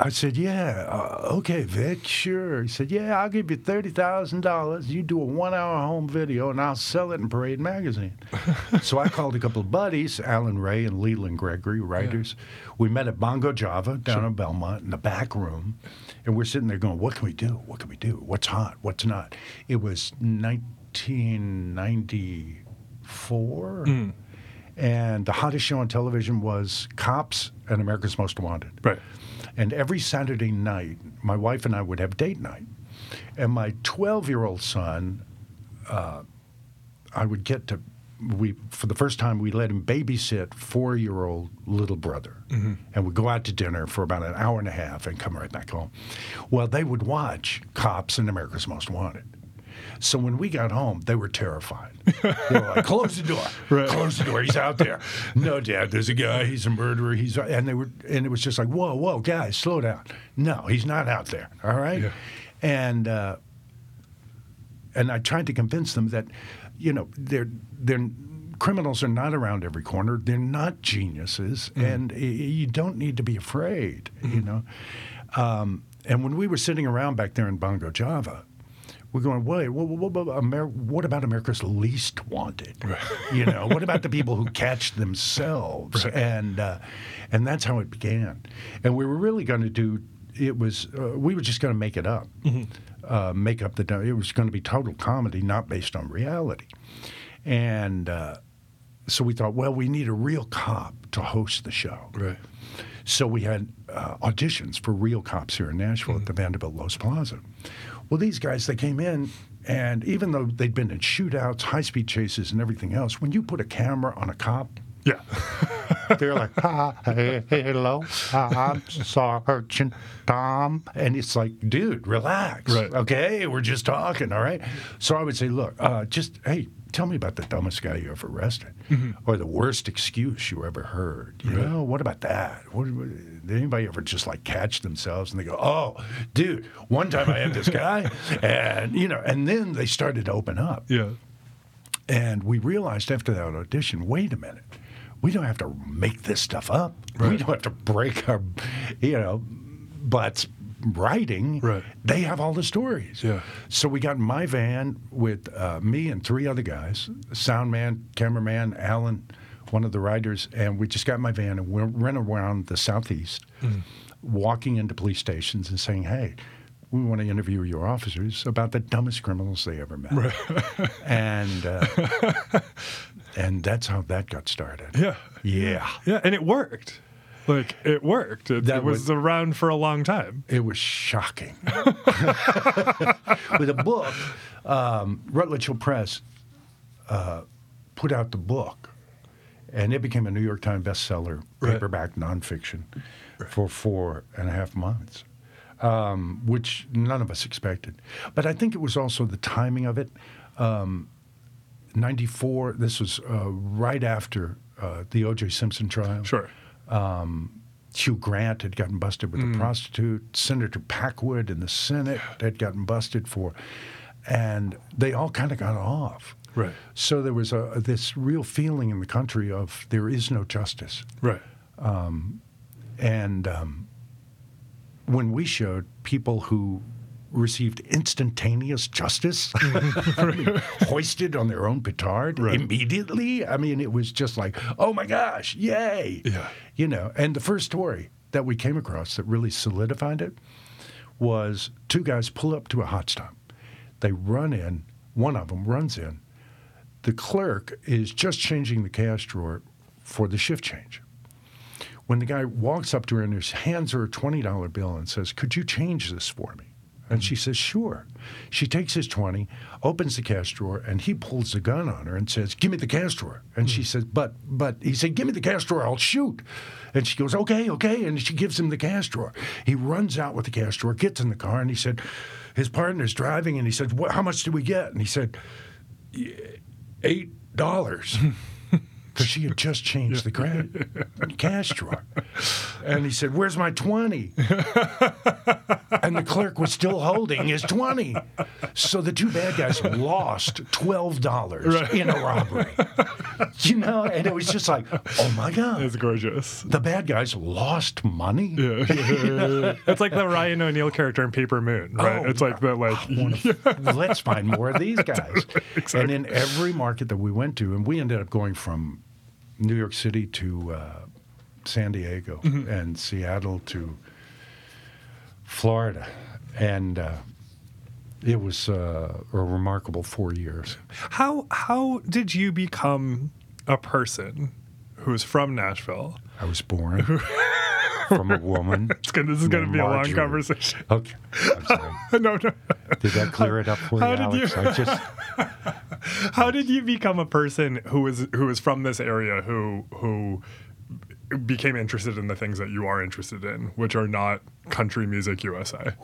I said, "Yeah, uh, okay, Vic, sure." He said, "Yeah, I'll give you thirty thousand dollars. You do a one-hour home video, and I'll sell it in Parade magazine." <laughs> so I called a couple of buddies, Alan Ray and Leland Gregory, writers. We met at Bongo Java down in Belmont in the back room, and we're sitting there going, "What can we do? What can we do? What's hot? What's not?" It was 1994. And the hottest show on television was Cops and America's Most Wanted. Right. And every Saturday night, my wife and I would have date night. And my 12 year old son, uh, I would get to, we for the first time, we let him babysit four year old little brother. And we'd go out to dinner for about an hour and a half and come right back home. Well, they would watch Cops and America's Most Wanted. So when we got home, they were terrified. They were like, "Close the door! <laughs> Close the door! He's out there." No, Dad, there's a guy. He's a murderer. He's and they were and it was just like, "Whoa, whoa, guys, slow down! No, he's not out there. All right." Yeah. And uh, and I tried to convince them that, you know, they're they're criminals are not around every corner. They're not geniuses, and y- you don't need to be afraid. You know. Um, and when we were sitting around back there in Bongo Java, we're going, wait, what, what, what, Amer- what about America's least wanted? You know, what about the <laughs> people who catch themselves? And uh, and that's how it began. And we were really going to do. It was uh, we were just going to make it up, uh, make up the. It was going to be total comedy, not based on reality. And uh, so we thought, well, we need a real cop to host the show. Right. So we had uh, auditions for real cops here in Nashville at the Vanderbilt Loews Plaza. Well, these guys, they came in, and even though they'd been in shootouts, high speed chases, and everything else, when you put a camera on a cop, Yeah. <laughs> they're like, Hi, hey, hello, I'm Sergeant Tom. And it's like, dude, relax. Right. Okay, we're just talking, all right? So I would say, look, uh, just, hey, tell me about the dumbest guy you ever arrested mm-hmm. or the worst excuse you ever heard. You know, what about that? What, what- did anybody ever just like catch themselves and they go, oh, dude, one time I had this <laughs> guy, and, you know, and then they started to open up Yeah. And we realized after that audition, wait a minute, we don't have to make this stuff up. We don't have to break our, you know, butts writing. Right. They have all the stories. Yeah. So we got in my van with uh, me and three other guys, sound man, cameraman, Alan, one of the writers, and we just got in my van and we went around the southeast, walking into police stations and saying, "Hey." We want to interview your officers about the dumbest criminals they ever met, <laughs> and uh, <laughs> and that's how that got started. Yeah. Yeah, Yeah, and it worked. Like it worked. It, it was was- around for a long time. It was shocking. <laughs> With a book, um, Rutledge Hill Press uh, put out the book, and it became a New York Times bestseller, Right. paperback nonfiction, for four and a half months, um, which none of us expected. But I think it was also the timing of it. Um, 94, this was uh, right after uh, the O.J. Simpson trial. Sure. Um, Hugh Grant had gotten busted with a mm. prostitute. Senator Packwood in the Senate had gotten busted for, and they all kind of got off. Right. So there was a this real feeling in the country of there is no justice, Right. Um, and um, when we showed people who received instantaneous justice, I <laughs> mean, hoisted on their own petard Right. immediately. I mean, it was just like, oh my gosh, yay! Yeah. You know, and the first story that we came across that really solidified it was two guys pull up to a hot stop. They run in. One of them runs in. The clerk is just changing the cash drawer for the shift change when the guy walks up to her and his hands her a $20 bill and says, Could you change this for me? And she says, Sure. She takes his 20, opens the cash drawer, and he pulls the gun on her and says, Give me the cash drawer. And she says, But, but, he said, Give me the cash drawer, I'll shoot. And she goes, Okay, okay. And she gives him the cash drawer. He runs out with the cash drawer, gets in the car, and he said, His partner's driving, and he said, How much did we get? And he said, eight dollars <laughs> because she had just changed the gra- <laughs> cash drawer. And he said, "Where's my 20? <laughs> and the clerk was still holding his twenty. So the two bad guys lost twelve dollars in a robbery. You know, and it was just like, oh my god, It's gorgeous. the bad guys lost money. Yeah, <laughs> It's like the Ryan O'Neal character in Paper Moon, right? Oh, it's like the like let's find more of these guys. And in every market that we went to, and we ended up going from New York City to uh, San Diego and Seattle to Florida, and uh, it was uh, a remarkable four years. how how did you become a person who's from Nashville? I was born <laughs> from a woman. <laughs> Gonna, this is going to be a long conversation. Okay, I'm sorry. <laughs> no, no. Did that clear it up for you, How you- Alex? I just How did you become a person who was who was from this area who who became interested in the things that you are interested in, which are not country music USA?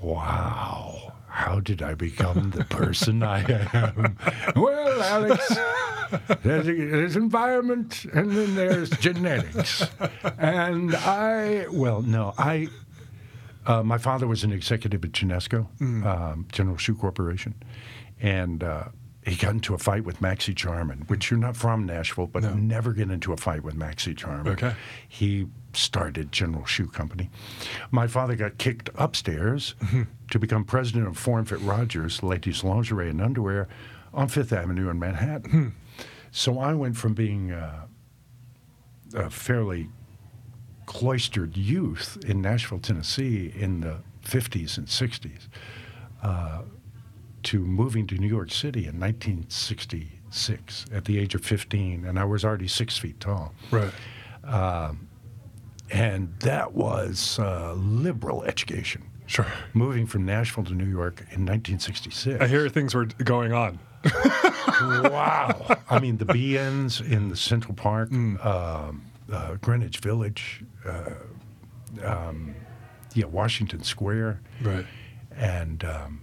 Wow. How did I become the person I am? Well, Alex, there's, there's environment and then there's genetics. And I, well, no, I, uh, my father was an executive at Genesco, um, General Shoe Corporation. And uh, he got into a fight with Maxey Jarman, which you're not from Nashville, but never get into a fight with Maxey Jarman. Okay. He started General Shoe Company. My father got kicked upstairs to become president of Formfit Rogers, ladies' lingerie and underwear, on Fifth Avenue in Manhattan. So I went from being uh, a fairly cloistered youth in Nashville, Tennessee in the 50s and 60s uh, to moving to New York City in 1966 at the age of 15, and I was already six feet tall. Right. And that was uh, liberal education. Sure. Moving from Nashville to New York in 1966. I hear things were going on. <laughs> wow. I mean, the be-ins in the Central Park, um, uh, Greenwich Village, uh, um, yeah, Washington Square. Right. And um,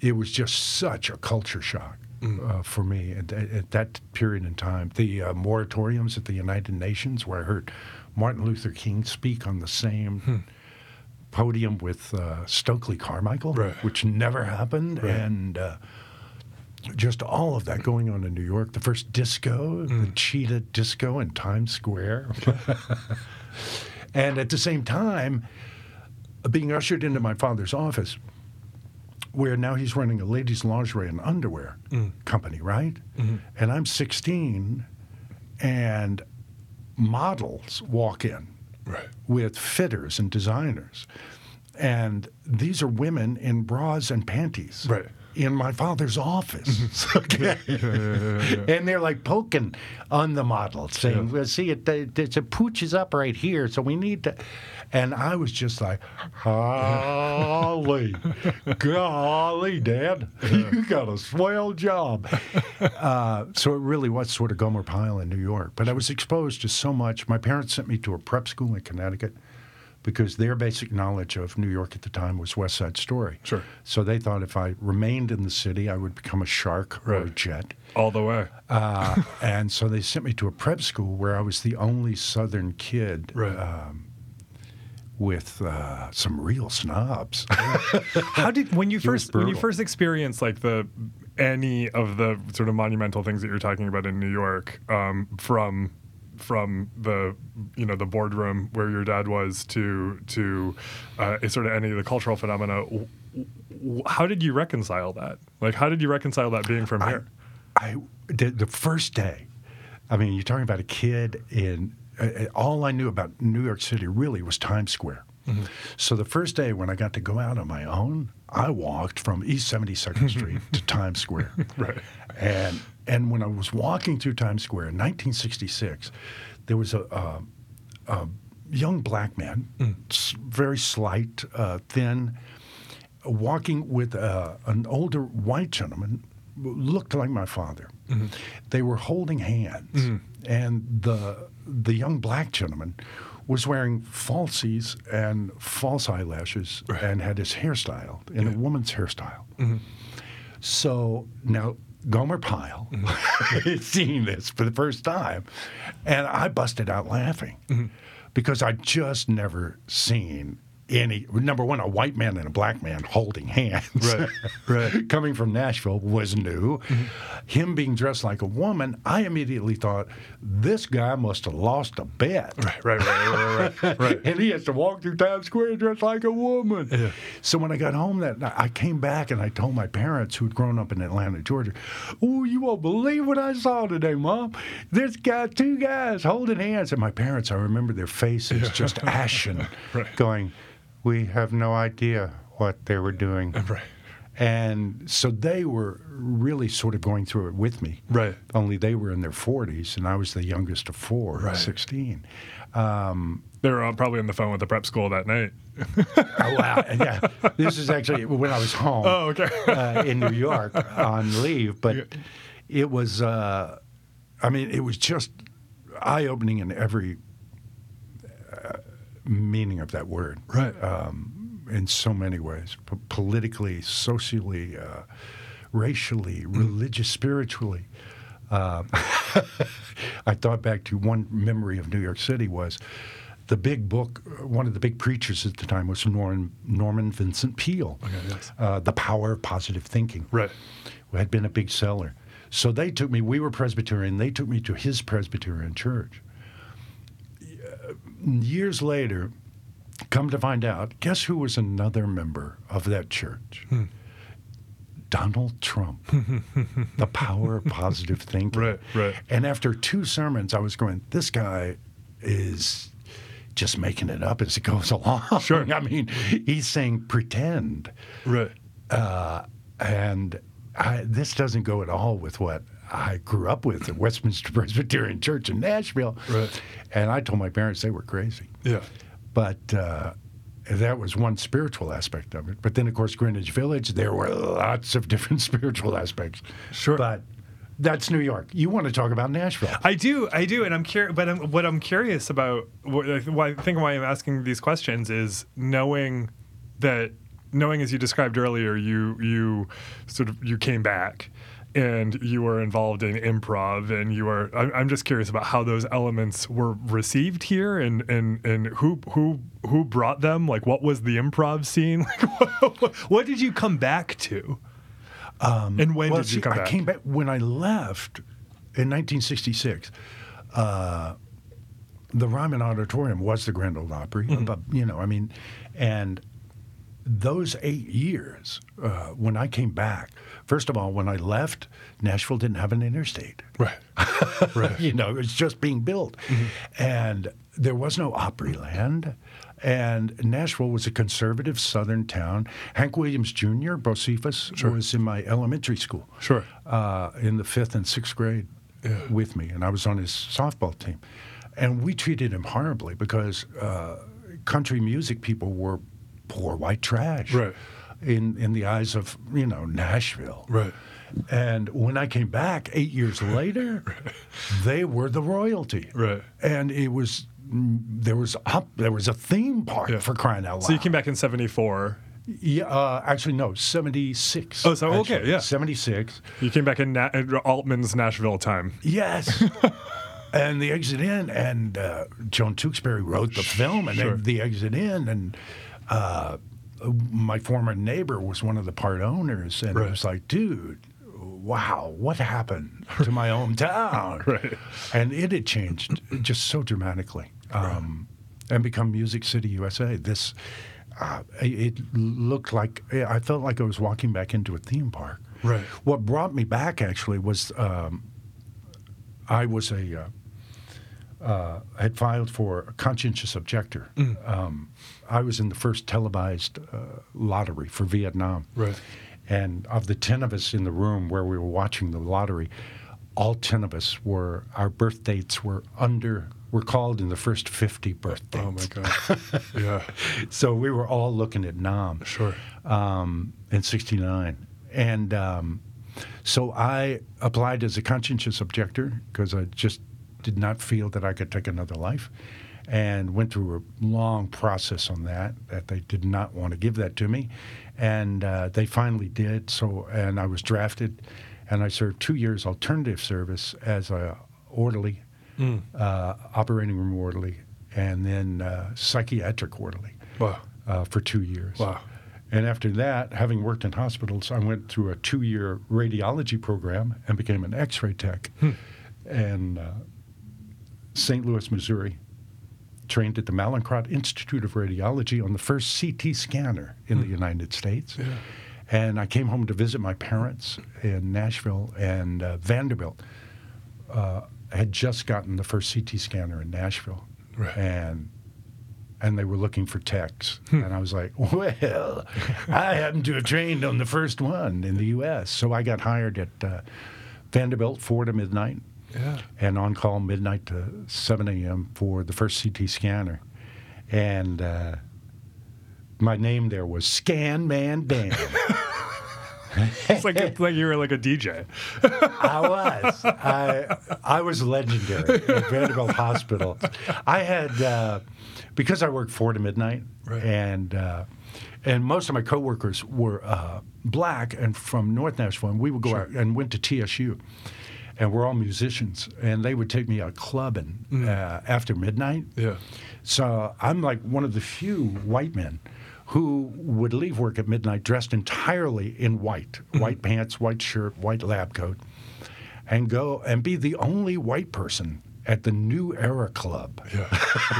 it was just such a culture shock. Uh, for me at, that- at that period in time, the uh, moratoriums at the United Nations, where I heard Martin Luther King speak on the same podium with uh, Stokely Carmichael, Right. which never happened, and uh, just all of that going on in New York. The first disco, the Cheetah Disco in Times Square. <laughs> and at the same time, being ushered into my father's office, where now he's running a ladies' lingerie and underwear mm. company, right? Mm-hmm. And I'm 16, and models walk in Right. with fitters and designers. And these are women in bras and panties. Right. In my father's office. <laughs> okay. And they're like poking on the model, saying, well, see, it, it, it's a pooch is up right here, so we need to. And I was just like, golly, <laughs> golly, Dad, you got a swell job. <laughs> Uh, so it really was sort of Gomer Pyle in New York. But I was exposed to so much. My parents sent me to a prep school in Connecticut because their basic knowledge of New York at the time was West Side Story. Sure. So they thought if I remained in the city, I would become a shark or a jet. All the way. Uh, <laughs> and so they sent me to a prep school where I was the only Southern kid Right. um, with uh, some real snobs. <laughs> How did when you It first when you first experienced like the any of the sort of monumental things that you're talking about in New York um, from from the you know the boardroom where your dad was to to uh, sort of any of the cultural phenomena how did you reconcile that like how did you reconcile that being from here I the, the first day. I mean, you're talking about a kid in. Uh, all I knew about New York City really was Times Square. So the first day when I got to go out on my own, I walked from East 72nd <laughs> Street to Times Square. <laughs> Right. And and when I was walking through Times Square in 1966, there was a, a, a young black man, hmm. s- very slight, uh, thin, walking with uh, an older white gentleman looked like my father. Mm-hmm. They were holding hands, mm-hmm. and the the young black gentleman was wearing falsies and false eyelashes and had his hairstyle in a woman's hairstyle. Mm-hmm. So now Gomer Pyle <laughs> is seeing this for the first time, and I busted out laughing mm-hmm. because I just never seen any number one a white man and a black man holding hands. Right, right. <laughs> Coming from Nashville was new. Mm-hmm. Him being dressed like a woman, I immediately thought this guy must have lost a bet. right right right right, right, right. <laughs> and he has to walk through Times Square dressed like a woman. Yeah. So when I got home that night, I came back and I told my parents, who'd grown up in Atlanta, Georgia, "Oh, you won't believe what I saw today, Mom. This guy, two guys holding hands." And my parents, I remember their faces just <laughs> ashen, going, "We have no idea what they were doing." <laughs> Right. And so they were really sort of going through it with me. Right. Only they were in their 40s, and I was the youngest of four, Right. 16. Um, they were probably on the phone with the prep school that night <laughs> Oh, wow. yeah. This is actually when I was home oh okay <laughs> uh, in New York on leave, but it was, uh, I mean, it was just eye opening in every meaning of that word. Right. Um, in so many ways P- politically, socially, uh, racially, religious, spiritually. Um, <laughs> I thought back to one memory of New York City was the big book. One of the big preachers at the time was Norman Norman Vincent Peale. yes. uh, the Power of Positive Thinking. right who had been a big seller. So they took me. We were Presbyterian. They took me to his Presbyterian church. Years later, come to find out, guess who was another member of that church? Donald Trump. <laughs> the power of positive thinking. Right, right. And after two sermons, I was going, this guy is just making it up as he goes <laughs> along. Sure. I mean, he's saying pretend. right Uh, and I, this doesn't go at all with what I grew up with at Westminster <laughs> Presbyterian Church in Nashville. Right. And I told my parents they were crazy. yeah But uh, that was one spiritual aspect of it. But then, of course, Greenwich Village, there were lots of <laughs> different spiritual aspects. Sure. But that's New York. You want to talk about Nashville. I do, I do, and I'm curious. But I'm, what I'm curious about, what, I- why I think why I'm asking these questions is knowing that, knowing as you described earlier, you you sort of you came back, and you were involved in improv, and you are I'm, just curious about how those elements were received here, and and and who who who brought them. Like, what was the improv scene? <laughs> Like, what, what did you come back to? and when well, did you see, come I back? came back when I left in 1966. Uh, the Ryman Auditorium was the Grand Ole Opry, Mm-hmm. but you know, I mean, and those eight years uh, when I came back. First of all, when I left, Nashville didn't have an interstate. Right. <laughs> Right. you know, it was just being built. And there was no Opryland. And Nashville was a conservative southern town. Hank Williams Jr., Bocephus, was in my elementary school. Sure. Uh, in the fifth and sixth grade with me. And I was on his softball team. And we treated him horribly because uh, country music people were poor white trash. Right. In, in the eyes of, you know, Nashville. Right. And when I came back eight years later, <laughs> they were the royalty. Right. And it was there was up there was a theme park Yeah. for crying out loud. So you came back in 74. Yeah, uh, actually no, seventy six. Oh, so- okay, yeah. seventy six. You came back in Na- Altman's Nashville time. Yes. <laughs> and the Exit Inn, and uh, Joan Tewkesbury wrote the film, and Sure. then the Exit Inn, and uh, my former neighbor was one of the part owners, and Right. it was like, dude, wow, what happened to my <laughs> hometown? Right. And it had changed just so dramatically, um, and become Music City, USA. This. Uh, it looked like I felt like I was walking back into a theme park. Right. What brought me back actually was um, I was a uh, uh, had filed for a conscientious objector. Um, I was in the first televised uh, lottery for Vietnam. Right. And of the ten of us in the room where we were watching the lottery, all ten of us were our birth dates were under were called in the first fifty birth dates. Oh my God. <laughs> yeah. So we were all looking at Nam Sure. um, in '69, and um, so I applied as a conscientious objector because I just did not feel that I could take another life, and went through a long process on that. That they did not want to give that to me, and uh, they finally did. So, and I was drafted, and I served two years alternative service as a orderly, uh, operating room orderly, and then uh, psychiatric orderly Wow. uh, for two years. Wow. And after that, having worked in hospitals, I went through a two year radiology program and became an x ray tech. And uh, St. Louis, Missouri, trained at the Mallinckrodt Institute of Radiology on the first CT scanner in the United States. And I came home to visit my parents in Nashville, and uh, Vanderbilt uh, had just gotten the first CT scanner in Nashville. Right. And and they were looking for techs. And I was like, well, I happen to have trained on the first one in the U.S. So I got hired at uh, Vanderbilt, 4 to midnight, Yeah. and on call midnight to 7 a.m. for the first CT scanner. And uh, my name there was Scan Man Dan. <laughs> It's like like you were like a DJ. I was. I I was legendary at Vanderbilt Hospital. I had uh, because I worked four to midnight, Right. and uh, and most of my coworkers were uh, black and from North Nashville, and we would go out and went to TSU, and we're all musicians, and they would take me out clubbing uh, after midnight. Yeah. So I'm like one of the few white men who would leave work at midnight dressed entirely in white white pants, white shirt, white lab coat, and go and be the only white person at the New Era Club <laughs> Yeah.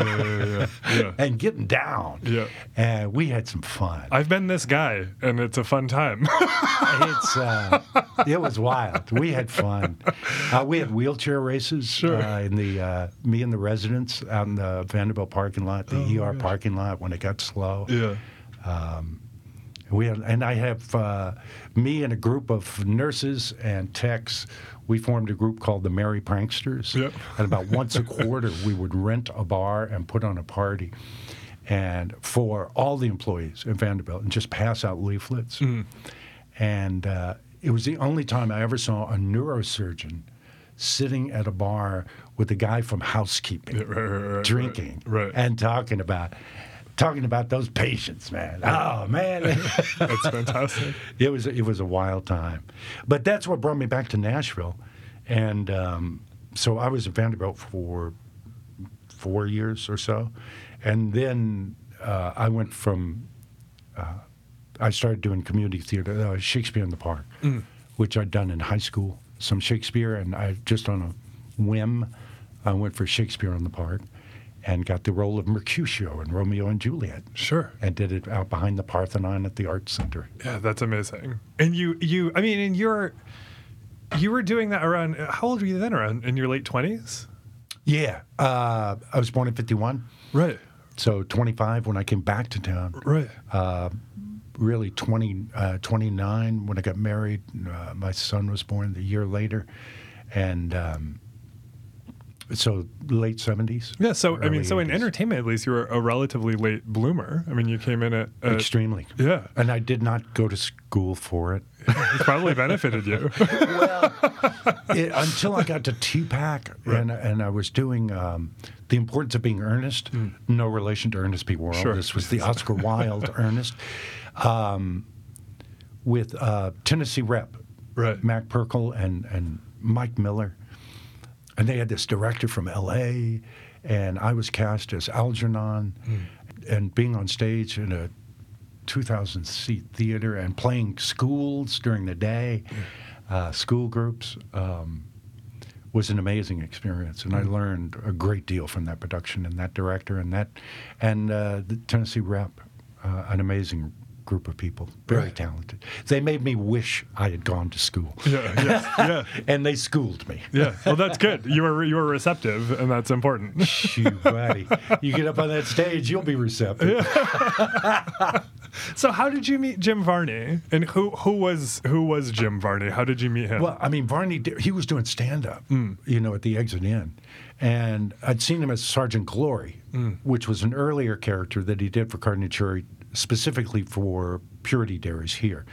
Yeah. Yeah. and getting down. Yeah. And we had some fun. I've been this guy, and it's a fun time. <laughs> it's uh, it was wild. We had fun. Uh, we had wheelchair races uh, in the uh, me and the residents out in the Vanderbilt parking lot, the ER parking lot when it got slow. yeah. We had, and I have uh, me and a group of nurses and techs. We formed a group called the Merry Pranksters. Yep. And about once a quarter, we would rent a bar and put on a party, and for all the employees at Vanderbilt, and just pass out leaflets. And uh, it was the only time I ever saw a neurosurgeon sitting at a bar with a guy from housekeeping right, right, right, drinking and talking about talking about those patients, man. Oh man, <laughs> That's fantastic. it was it was a wild time. But that's what brought me back to Nashville, and um, so I was at Vanderbilt for four years or so, and then uh, I went from uh, I started doing community theater, uh, Shakespeare in the Park, which I'd done in high school, some Shakespeare, and I just on a whim, I went for Shakespeare in the Park, and got the role of Mercutio in Romeo and Juliet. Sure. And did it out behind the Parthenon at the Arts Center. Yeah, that's amazing. And you, you, I mean, and you're, you were doing that around. How old were you then? Around in your late twenties. Yeah, uh, I was born in '51, Right. so 25 when I came back to town. Right. really 20, uh, 29 when I got married. Uh, my son was born the year later. And um, so late 70s. Yeah. So I mean, early so in entertainment, at least, you were a relatively late bloomer. I mean, you came in at. at Extremely. Yeah. And I did not go to school for it. <laughs> It probably benefited you. <laughs> It- until I got to TPAC and, and I was doing um, The Importance of Being Earnest. No relation to Ernest P. Worrell. Sure. This was the Oscar <laughs> Wilde Ernest um, with uh, Tennessee Rep. Right. Mac Pirkle and, and Mike Miller. And they had this director from LA, and I was cast as Algernon. And being on stage in a 2,000 seat theater and playing schools during the day, uh, school groups, um, was an amazing experience. And I learned a great deal from that production and that director and that, and uh, the Tennessee Rep, uh, an amazing group of people, very Right. talented. They made me wish I had gone to school. yeah. Yeah. Yeah. <laughs> and they schooled me. Yeah. Well, that's good. You were you were receptive, and that's important. Shoot, buddy. You get up on that stage, you'll be receptive. <laughs> So, how did you meet Jim Varney? And who who was who was Jim Varney? How did you meet him? Well, I mean, Varney, he was doing stand up, hmm. you know, at the Exit Inn. And I'd seen him as Sergeant Glory, hmm. which was an earlier character that he did for Carden and Cherry, specifically for Purity Dairies here.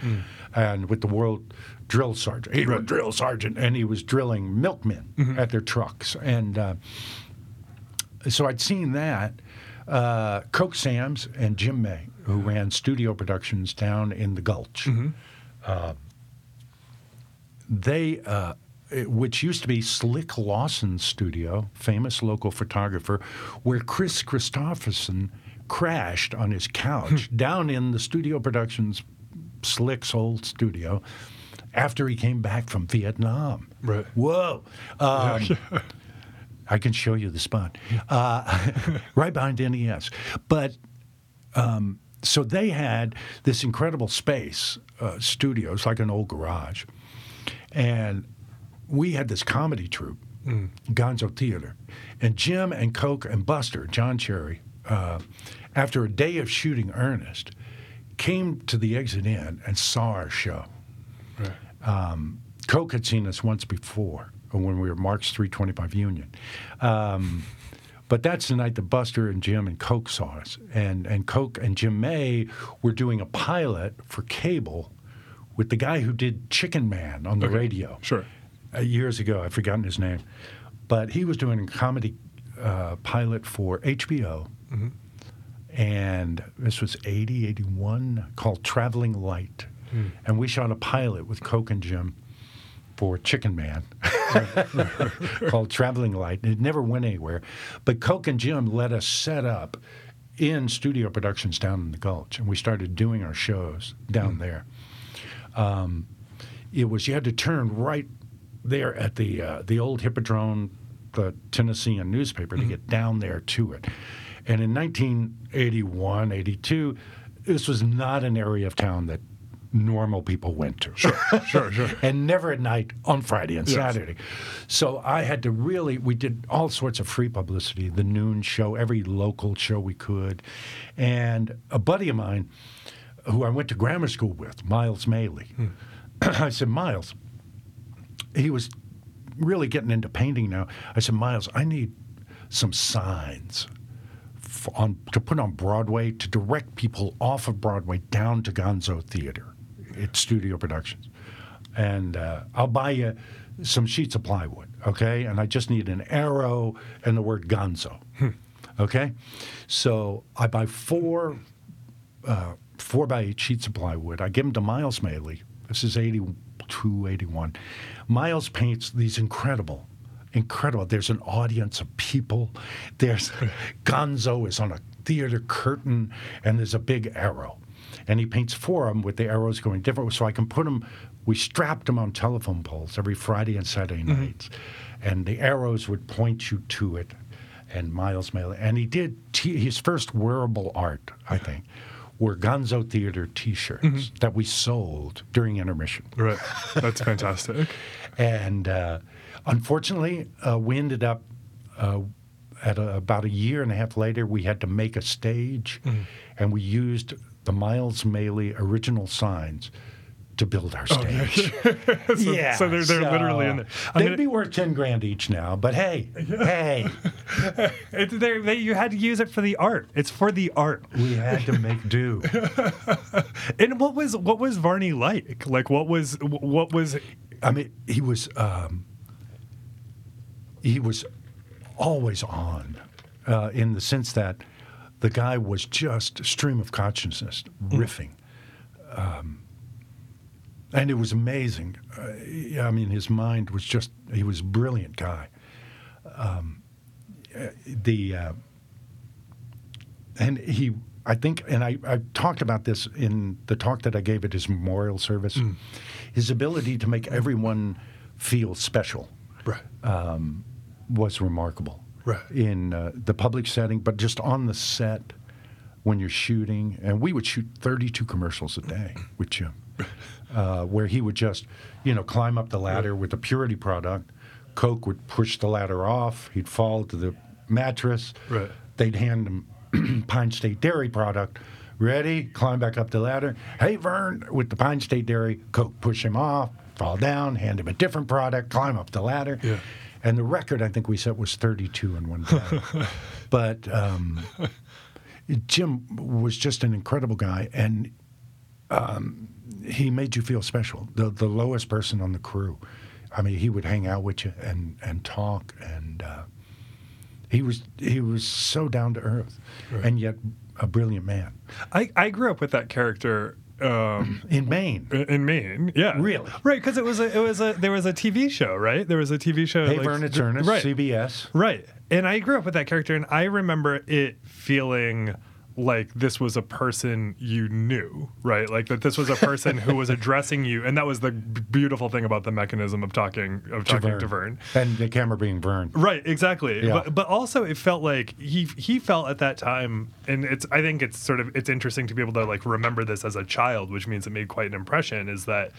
And with the World Drill Sergeant. He was drill sergeant, and he was drilling milkmen at their trucks. And uh, so I'd seen that. Uh, Coke Sams and Jim May, who ran studio productions down in the Gulch. Uh, they, uh, it- which used to be Slick Lawson's studio, famous local photographer, where Kris Kristofferson crashed on his couch down in the studio productions, Slick's old studio, after he came back from Vietnam. Right. Whoa. Um, I can show you the spot. Uh, <laughs> right behind NES. But um, so they had this incredible space, uh, studios, like an old garage. And we had this comedy troupe, Gonzo Theater. And Jim and Coke and Buster, John Cherry, uh, after a day of shooting Ernest, came to the Exit Inn and saw our show. Um, Coke had seen us once before when we were March 325 Union. Um, but that's the night that Buster and Jim and Coke saw us. And, and Coke and Jim May were doing a pilot for cable with the guy who did Chicken Man on the radio Sure. uh, years ago. I've forgotten his name. But he was doing a comedy uh, pilot for HBO. And this was 80, 81, called Traveling Light. And we shot a pilot with Coke and Jim for Chicken Man <laughs> called Traveling Light. It never went anywhere. But Coke and Jim let us set up in studio productions down in the Gulch. And we started doing our shows down there Um, it was you had to turn right there at the uh, the old Hippodrome, the Tennessean newspaper, to get down there to it. And in 1981, 82, this was not an area of town that normal people went to. Sure, Sure. Sure. <laughs> and never at night on Friday and Yes. Saturday. So I had to really, we did all sorts of free publicity, the noon show, every local show we could. And a buddy of mine, who I went to grammar school with, Miles Maley, hmm. <clears throat> I said, Miles, he was really getting into painting now. I said, Miles, I need some signs on to put on Broadway to direct people off of Broadway down to Gonzo Theater. It's studio productions, and uh, I'll buy you some sheets of plywood, okay? And I just need an arrow and the word Gonzo, okay? So I buy four uh, four by eight sheets of plywood. I give them to Miles Maley. This is 82, 81. Miles paints these incredible, incredible. There's an audience of people. There's <laughs> Gonzo is on a theater curtain, and there's a big arrow. and he paints for them with the arrows going different. So I can put them. We strapped them on telephone poles every Friday and Saturday nights, and the arrows would point you to it. And Miles Maley, and he did t- his first wearable art, I think, were Gonzo Theater T-shirts that we sold during intermission. Right. That's fantastic. <laughs> And uh, unfortunately, uh, we ended up uh, at a, about a year and a half later, we had to make a stage, and we used the Miles Maley original signs to build our stage. <laughs> so, yeah, so they're, they're literally in there. I'm They'd gonna- be worth ten grand each now, but hey, hey, <laughs> It, they're- they, you had to use it for the art. It's for the art. we had to make do. <laughs> And what was what was Varney like? Like what was what was I mean, he was um, he was always on, uh, in the sense that the guy was just a stream of consciousness, riffing, um, and it was amazing. Uh, I mean, his mind was just—he was a brilliant guy. Um, the uh, and he i think and I, I talked about this in the talk that i gave at his memorial service his ability to make everyone feel special right? Was remarkable Right. in uh, the public setting but just on the set when you're shooting and we would shoot 32 commercials a day with jim <laughs> uh, where he would just you know climb up the ladder with a purity product coke would push the ladder off he'd fall to the mattress Right. they'd hand him <clears throat> Pine State Dairy product. Ready? Climb back up the ladder. Hey, Vern, with the Pine State Dairy, Coke, push him off, fall down, hand him a different product, climb up the ladder. Yeah. And the record I think we set was 32 in one time. <laughs> but um, Jim was just an incredible guy, and um, he made you feel special. The the lowest person on the crew. I mean, he would hang out with you and and talk, and uh, he was he was so down to earth, and yet a brilliant man I, I grew up with that character um, in Maine. in Maine. Yeah, Really? right? Because it was a it was a there was a TV show, right? There was a TV show. Hey, like- Vern, it's Ernest, right? CBS. Right. And I grew up with that character, and I remember it feeling like this was a person you knew, right? Like that this was a person who was <laughs> addressing you, and that was the beautiful thing about the mechanism of talking of talking to Vern. and the camera being Vern. Right, exactly. Yeah. But, but also it felt like he he felt at that time and it's I think it's sort of it's interesting to be able to like remember this as a child, which means it made quite an impression is that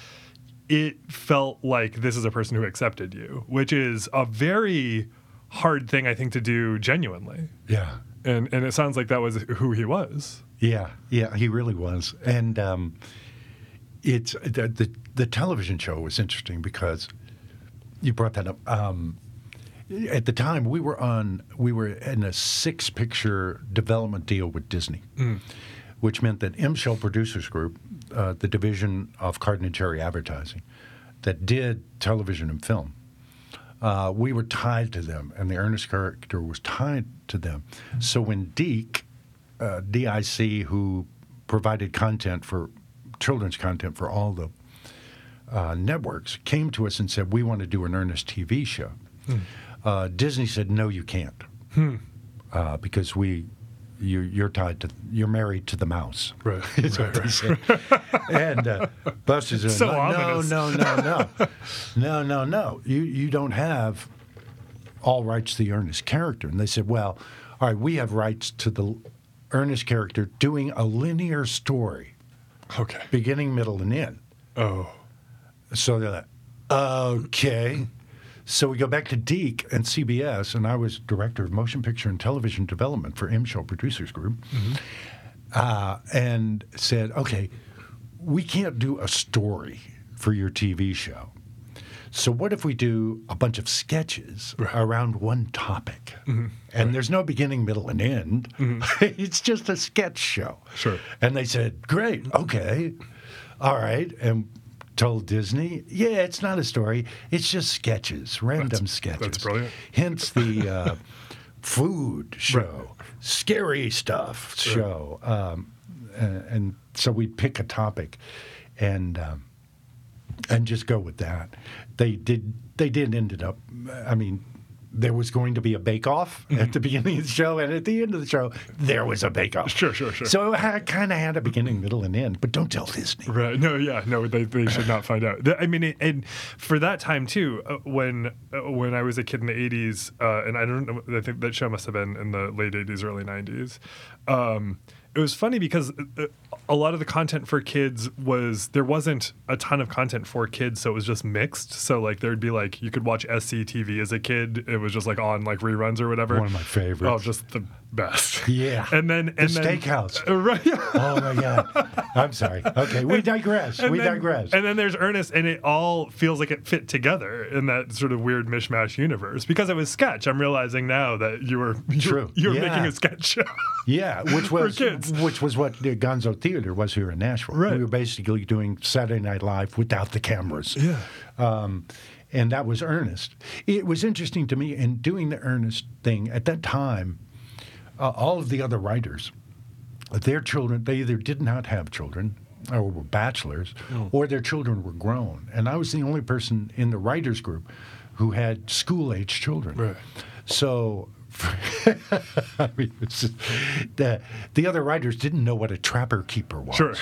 it felt like this is a person who accepted you, which is a very hard thing I think to do genuinely. Yeah. And and it sounds like that was who he was. Yeah, yeah, he really was, and um, it's the, the the television show was interesting because you brought that up. Um, at the time, we were on we were in a six picture development deal with Disney, which meant that Emshell Producers Group, uh, the division of Carden and Cherry Advertising, that did television and film, uh, we were tied to them, and the Ernest character was tied to them. So when Deke, uh, DIC, who provided content for children's content for all the uh, networks, came to us and said, "We want to do an Ernest TV show." Uh, Disney said, "No, you can't, uh, because we." You, you're tied to. You're married to the mouse. Right, <laughs> they said. <laughs> and uh, Buster said, <laughs> So no, no, no, no, no, no, no, no. You you don't have all rights to the Ernest character. And they said, well, all right, we have rights to the Ernest character doing a linear story, Okay. beginning, middle, and end. Oh. So they're like, okay. So we go back to Deke and CBS, and I was director of motion picture and television development for Emshell Producers Group, mm-hmm. uh, and said, okay, we can't do a story for your TV show. So what if we do a bunch of sketches around one topic? Mm-hmm. And there's no beginning, middle, and end. Mm-hmm. <laughs> it's just a sketch show. Sure. And they said, great, okay, all right. And told Disney, yeah, it's not a story. It's just sketches, random sketches. that's brilliant. Hence the <laughs> uh, food show, scary stuff show. Um, and, and so we'd pick a topic and um, and just go with that. They did. They did ended up. I mean, there was going to be a bake off at the beginning of the show, and at the end of the show, there was a bake off. Sure, sure, sure. So it kind of had a beginning, middle, and end. But don't tell Disney. Right. No. Yeah. No. They, they should not find out. I mean, it, and for that time too, uh, when uh, when I was a kid in the '80s, uh, and I don't know, I think that show must have been in the late '80s, early '90s. Um, it was funny because uh, a lot of the content for kids was there wasn't a ton of content for kids, so it was just mixed. So like there'd be like you could watch SCTV as a kid. It was just like on like reruns or whatever. One of my favorites. Oh, just the best. Yeah. And then and The then Steakhouse. Uh, <laughs> right. Oh my God! I'm sorry. Okay, we digress. And we then- digress. And then there's Ernest, and it all feels like it fit together in that sort of weird mishmash universe. Because it was sketch, I'm realizing now that you were <laughs> you, True. you were Yeah. making a sketch show. <laughs> Yeah, which was kids. which was what the Gonzo Theater was here in Nashville. Right. We were basically doing Saturday Night Live without the cameras. Yeah. Um, and that was Ernest. It was interesting to me in doing the Ernest thing at that time. Uh, all of the other writers, their children, they either did not have children or were bachelors, or their children were grown. And I was the only person in the writers group who had school age children. Right. So. <laughs> I mean, just- the the other writers didn't know what a trapper keeper was. Sure.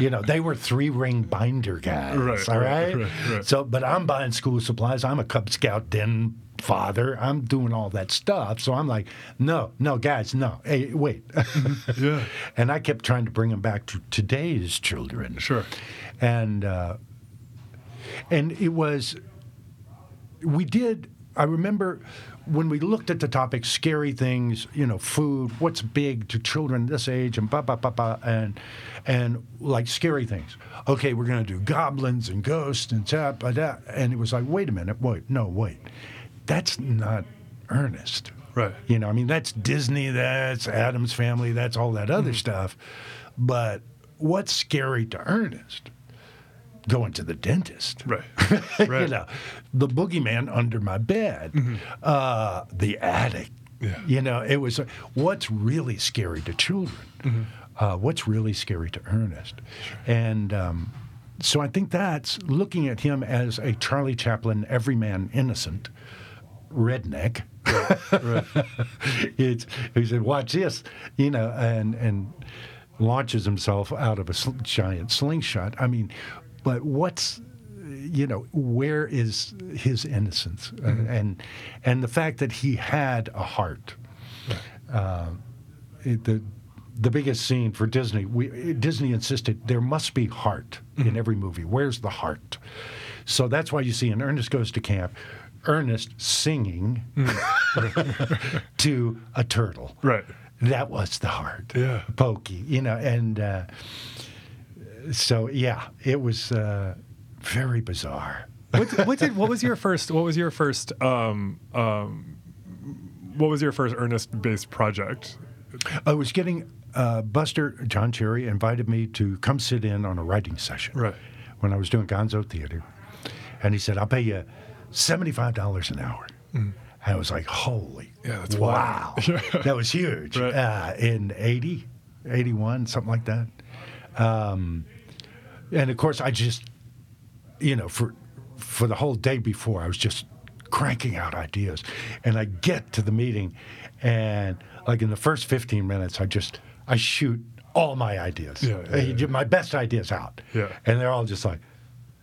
you know, they were three ring binder guys. Right, all right, right? right, right. So, but I'm buying school supplies. I'm a Cub Scout den father. I'm doing all that stuff. So I'm like, no, no, guys, no. Hey, wait. Yeah. <laughs> and I kept trying to bring them back to today's children. Sure. And uh, and it was we did I remember when we looked at the topic scary things, you know, food, what's big to children this age and blah blah blah blah and and like scary things. Okay, we're gonna do goblins and ghosts and that, but that and it was like, wait a minute, wait, no, wait. That's not earnest. Right. You know, I mean, that's Disney, that's Addams family, that's all that other stuff. But what's scary to Ernest? Going to the dentist. Right. <laughs> you know, the boogeyman under my bed, uh, the attic. Yeah. You know, it was what's really scary to children. Uh, what's really scary to Ernest, and um, so I think that's looking at him as a Charlie Chaplin, everyman innocent redneck. it's <laughs> he said, "Watch this," you know, and and launches himself out of a sl- giant slingshot. I mean, but what's you know where is his innocence Uh, and and the fact that he had a heart. Uh, it- the the biggest scene for Disney, we, Disney insisted there must be heart in every movie. Where's the heart? So that's why you see in Ernest Goes to Camp, Ernest singing to a turtle. Right. That was the heart. Yeah. Pokey, you know, and uh, so yeah, it was uh, very bizarre. What, what did what was your first what was your first um um what was your first Ernest based project? I was getting uh, Buster John Cherry invited me to come sit in on a writing session. Right. When I was doing Gonzo Theater, and he said, "I'll pay you seventy-five dollars an hour." And I was like, "Holy, Mm. Yeah, wow, <laughs> that was huge." Right. Uh, in 80, 81, something like that. Um, and of course, I just, you know, for for the whole day before, I was just cranking out ideas, and I get to the meeting, and like in the first fifteen minutes, I just I shoot all my ideas, Yeah, yeah, yeah, my best ideas out, Yeah. and they're all just like,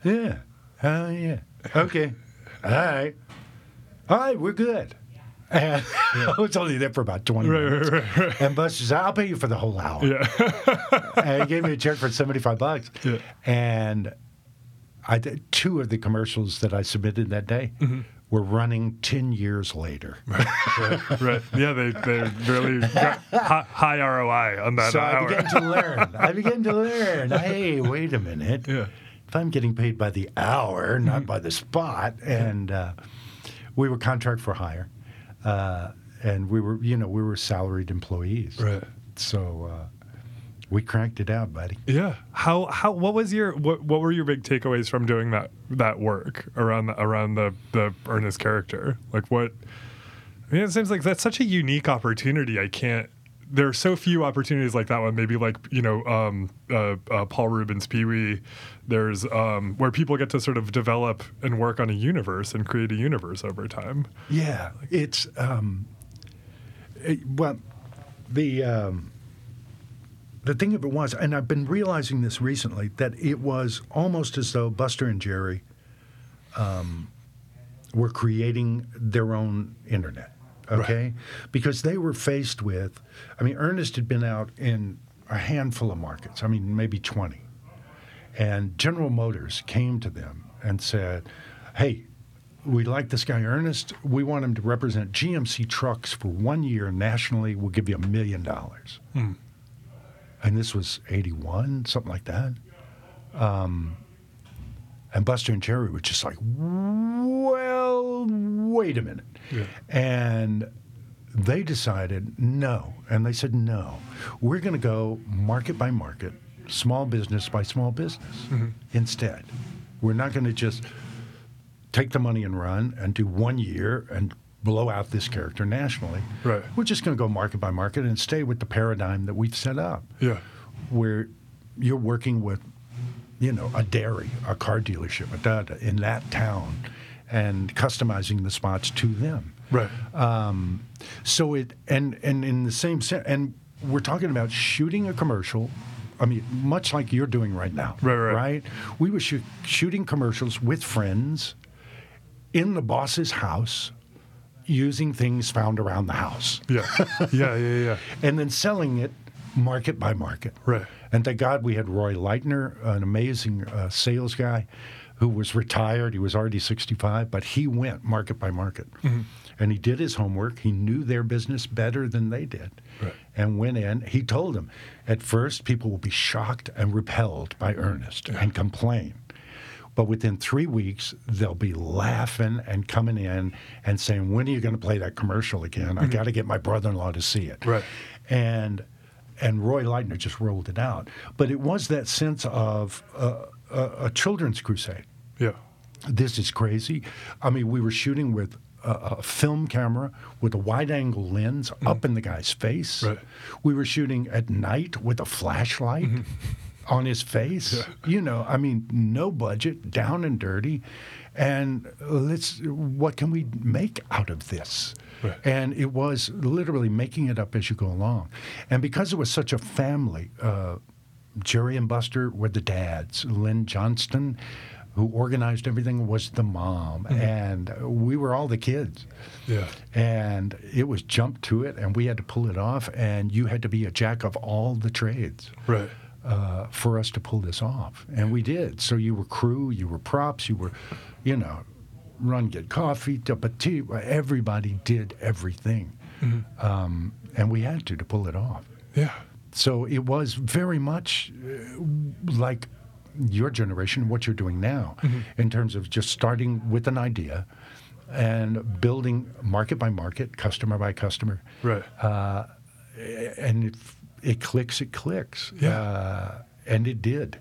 yeah, oh yeah, okay, all right, all right, we're good. And <laughs> I was only there for about 20 Right, minutes. right, right. And Buster said, I'll pay you for the whole hour Yeah. <laughs> and he gave me a check for 75 bucks. Yeah. And I did two of the commercials that I submitted that day mm-hmm. were running 10 years later. <laughs> right. right. Yeah, they they really got high, ROI on that so I hour. began to learn. I began to learn. Hey, wait a minute. Yeah. If I'm getting paid by the hour, not by the spot, and uh, we were contract for hire, uh, and we were, you know, we were salaried employees. Right. So uh, we cranked it out, buddy. Yeah. How how what was your what what were your big takeaways from doing that that work around the, around the the Ernest character? Like what I mean it seems like that's such a unique opportunity. I can't there are so few opportunities like that one. Maybe like you know um, uh, uh, Paul Reubens' Pee Wee. There's um, where people get to sort of develop and work on a universe and create a universe over time. Yeah, it's um, it- well, the um, the thing of it was, and I've been realizing this recently that it was almost as though Buster and Jerry um, were creating their own internet. Okay, because they were faced with, I mean, Ernest had been out in a handful of markets. I mean, maybe twenty. And General Motors came to them and said, Hey, we like this guy Ernest. We want him to represent GMC trucks for one year nationally. We'll give you a million dollars. And this was 81, something like that. Um, and Buster and Jerry were just like, well, wait a minute. And they decided no. And they said, no, we're going to go market by market, small business by small business mm-hmm. instead. We're not going to just take the money and run and do one year and blow out this character nationally. Right. We're just going to go market by market and stay with the paradigm that we've set up Yeah. where you're working with, you know, a dairy, a car dealership, a da, da, in that town, and customizing the spots to them. Right. Um, so it and and in the same sense, and we're talking about shooting a commercial. I mean, much like you're doing right now. Right, right. Right. We were shoo- shooting commercials with friends in the boss's house, using things found around the house Yeah. yeah. Yeah. Yeah. <laughs> and then selling it market by market. Right. And thank God we had Roy Leitner, an amazing uh, sales guy who was retired. He was already 65, but he went market by market. Mm-hmm. And he did his homework. He knew their business better than they did. Right. And went in. He told them, at first, people will be shocked and repelled by Ernest and complain. But within three weeks, they'll be laughing and coming in and saying, "When are you going to play that commercial again? I got to get my brother-in-law to see it." Mm-hmm. Right. And and Roy Leitner just rolled it out. But it was that sense of uh, a, a children's crusade. Yeah. This is crazy. I mean, we were shooting with a, a film camera with a wide-angle lens up in the guy's face. Right. We were shooting at night with a flashlight on his face. You know, I mean, no budget, down and dirty, and let's. What can we make out of this? Right. And it was literally making it up as you go along, and because it was such a family. Uh, Jerry and Buster were the dads. Lynn Johnston, who organized everything, was the mom, and we were all the kids. Yeah. And it was jump to it, and we had to pull it off. And you had to be a jack of all the trades Right. uh, for us to pull this off, and we did. So you were crew, you were props, you were, you know, run get coffee, tea. Everybody did everything, um, and we had to to pull it off. Yeah. So it was very much uh, like your generation, what you're doing now, in terms of just starting with an idea and building market by market, customer by customer, Right. and it, it clicks, it clicks, Yeah. uh, and it did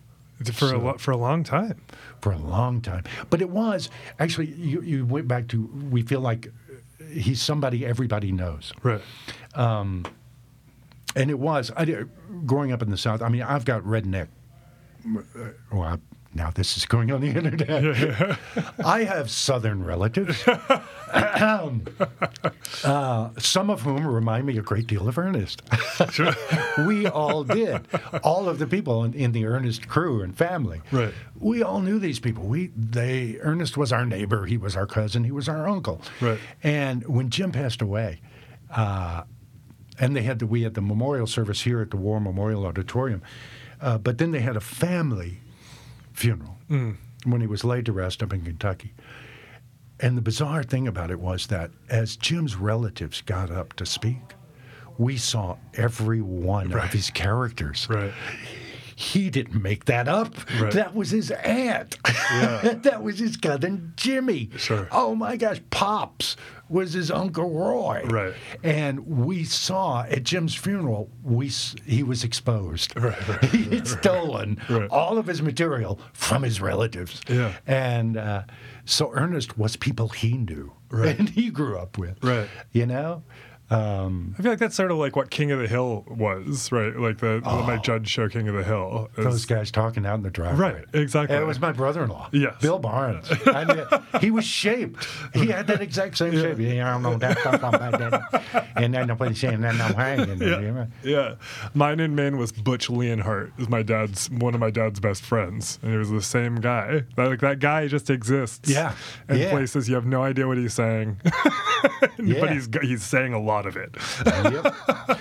for a lo- for a long time. for a long time. But it was actually you, you went back to we feel like he's somebody everybody knows. Right. And it was. I did, growing up in the South. I mean, I've got redneck. uh, Well, I, now this is going on the internet. <laughs> I have Southern relatives, <laughs> uh, some of whom remind me a great deal of Ernest. <laughs> we all did. All of the people in, in the Ernest crew and family. Right. We all knew these people. We they Ernest was our neighbor. He was our cousin. He was our uncle. Right. And when Jim passed away, uh, and they had the we had the memorial service here at the War Memorial Auditorium, uh, but then they had a family funeral mm. when he was laid to rest up in Kentucky. And the bizarre thing about it was that as Jim's relatives got up to speak, we saw every one Right. of his characters. Right. He didn't make that up. Right. That was his aunt. Yeah. <laughs> that was his cousin Jimmy. Sure. Oh my gosh, Pops was his uncle Roy. Right. And we saw at Jim's funeral, we he was exposed. Right, right, <laughs> he had stolen Right. all of his material from his relatives. Yeah. And uh, so Ernest was people he knew Right. <laughs> and he grew up with. Right. You know? Um, I feel like that's sort of like what King of the Hill was, right? Like the, the my oh. judge show King of the Hill. is- Those guys talking out in the driveway. Right, exactly. And it was my brother-in-law. Yes. Bill Barnes. I mean, he was shaped. He had that exact same shape. Yeah, I don't know that stuff about that. And then nobody's saying that I'm hanging. Yeah. yeah. Mine in Maine was Butch Leonhardt. Is my dad's one of my dad's best friends, and he was the same guy. That, like that guy just exists. Yeah. In Yeah. places you have no idea what he's saying, <laughs> but he's he's saying a lot of it. yep.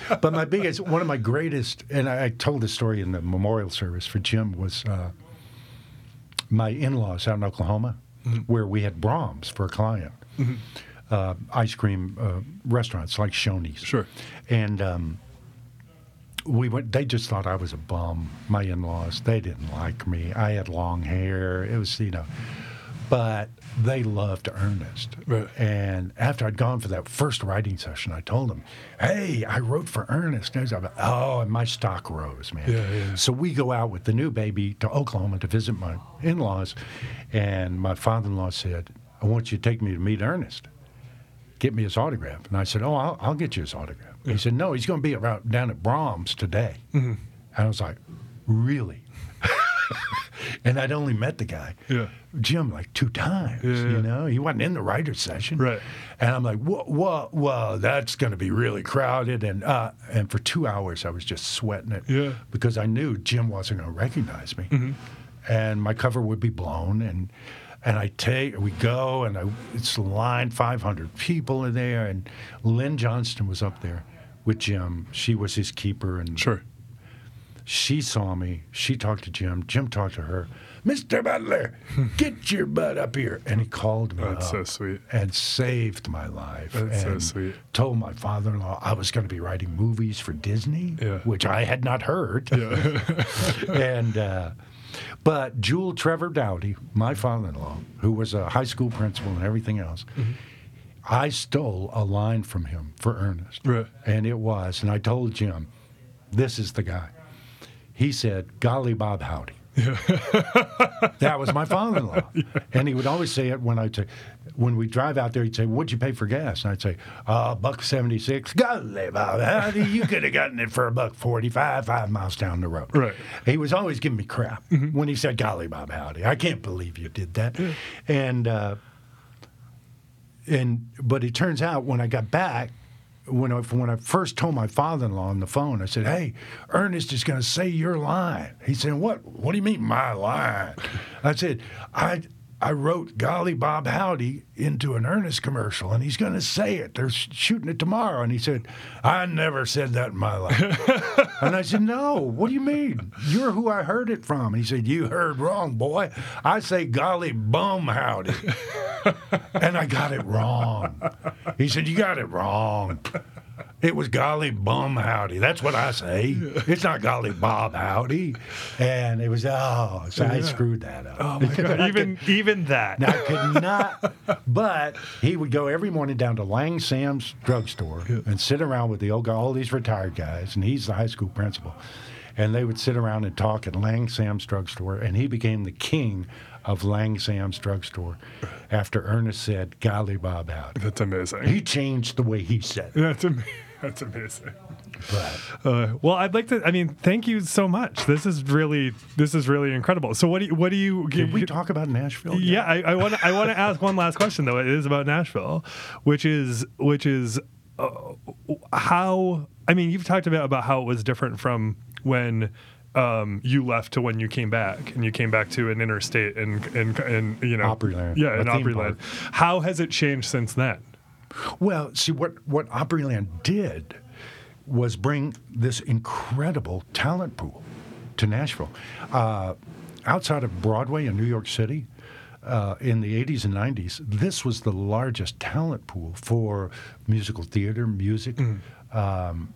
<laughs> But my biggest, one of my greatest, and I, I told this story in the memorial service for Jim, was uh, my in laws out in Oklahoma, where we had Braum's for a client. Uh, ice cream uh, restaurants like Shoney's. Sure. And um, we went, they just thought I was a bum, my in laws. They didn't like me. I had long hair. It was, you know, but they loved Ernest. Right. And after I'd gone for that first writing session, I told them, "Hey, I wrote for Ernest." And he's like, oh, and my stock rose, man. Yeah, yeah. So we go out with the new baby to Oklahoma to visit my in-laws, and my father-in-law said, "I want you to take me to meet Ernest. Get me his autograph." And I said, "Oh, I'll, I'll get you his autograph." He said, "No, he's going to be around down at Braum's today." Mm-hmm. And I was like, "Really?" <laughs> <laughs> and I'd only met the guy, Yeah. Jim, like two times. Yeah, yeah. You know, he wasn't in the writer's session, Right. And I'm like, whoa, whoa, whoa, that's going to be really crowded. And uh, and for two hours, I was just sweating it, Yeah. because I knew Jim wasn't going to recognize me, and my cover would be blown, and and I take, we go, and I, it's lined, 500 people are there, and Lynn Johnston was up there with Jim. She was his keeper, and Sure. She saw me. She talked to Jim. Jim talked to her. Mr. Butler, <laughs> get your butt up here. And he called me That's up so sweet. and saved my life. That's so sweet. Told my father-in-law I was going to be writing movies for Disney, Yeah. which I had not heard. Yeah. <laughs> and uh, but Jewel Trevor Dowdy, my father-in-law, who was a high school principal and everything else. Mm-hmm. I stole a line from him for Ernest. Right. And it was, and I told Jim, this is the guy. He said, Golly Bob Howdy. <laughs> that was my father-in-law, and he would always say it when I say, when we drive out there, he'd say, "What'd you pay for gas?" And I'd say, "Uh, buck seventy-six. Golly, Bob, Howdy, you could have gotten it for a buck forty-five, five miles down the road." Right. He was always giving me crap when he said, "Golly, Bob, Howdy, I can't believe you did that," and uh, and but it turns out when I got back, when I when I first told my father-in-law on the phone, I said, "Hey, Ernest is going to say your line." He said, "What? What do you mean my line?" I said, "I." I wrote Golly Bob Howdy into an Ernest commercial, and he's going to say it. They're shooting it tomorrow. And he said, I never said that in my life. <laughs> and I said, No, what do you mean? You're who I heard it from. And he said, You heard wrong, boy. I say Golly Bum Howdy. <laughs> and I got it wrong. He said, You got it wrong. It was golly bum howdy. That's what I say. It's not golly bob howdy. And it was oh, so I screwed that up. Oh my god. <laughs> Even <laughs> even that. I could <laughs> not. But he would go every morning down to Lang Sam's drugstore and sit around with the old guy, all these retired guys, and he's the high school principal. And they would sit around and talk at Lang Sam's drugstore, and he became the king of Lang Sam's drugstore after Ernest said, "Golly Bob Howdy." That's amazing. He changed the way he said. it. That's amazing. <laughs> That's amazing. Uh, well, I'd like to. I mean, thank you so much. This is really, this is really incredible. So, what do you, what do you? did we talk about Nashville? Yeah, I want to. I want to ask one last question though. It is about Nashville, which is which is uh, how. I mean, you've talked about about how it was different from when. Um, you left to when you came back, and you came back to an interstate and and and you know Opryland, Yeah, in Opryland. How has it changed since then? Well, see what what Opryland did was bring this incredible talent pool to Nashville. Uh, outside of Broadway in New York City, uh, in the 80s and 90s, this was the largest talent pool for musical theater, music, um,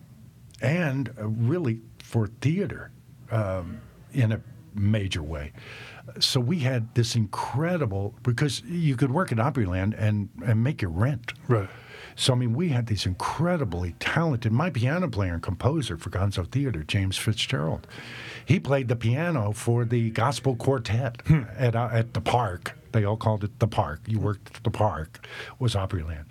and uh, really for theater um, in a major way. So we had this incredible because you could work at Opryland and and make your rent. Right. So I mean, we had these incredibly talented. My piano player and composer for Gonzo Theater, James Fitzgerald, he played the piano for the gospel quartet at uh, at the park. They all called it the park. You worked at the park. Was Opryland.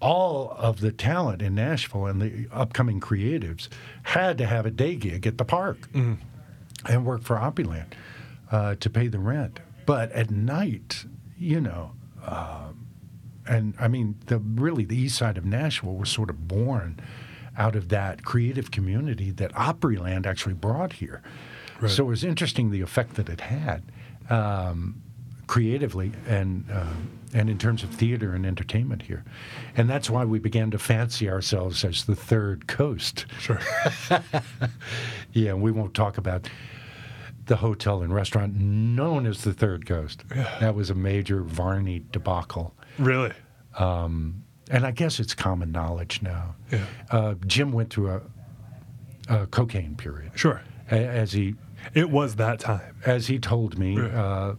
all of the talent in Nashville and the upcoming creatives had to have a day gig at the park and work for Opryland uh, to pay the rent. But at night, you know, um, and I mean, the really the east side of Nashville was sort of born out of that creative community that Opryland actually brought here. So it was interesting the effect that it had um, creatively and uh, and in terms of theater and entertainment here, and that's why we began to fancy ourselves as the third coast. Sure. <laughs> Yeah, we won't talk about the hotel and restaurant known as the Third Coast. That was a major Varney debacle. really? And I guess it's common knowledge now. Yeah. Uh, Jim went through a, a cocaine period. Sure. A- As he It was that time. as he told me, uh,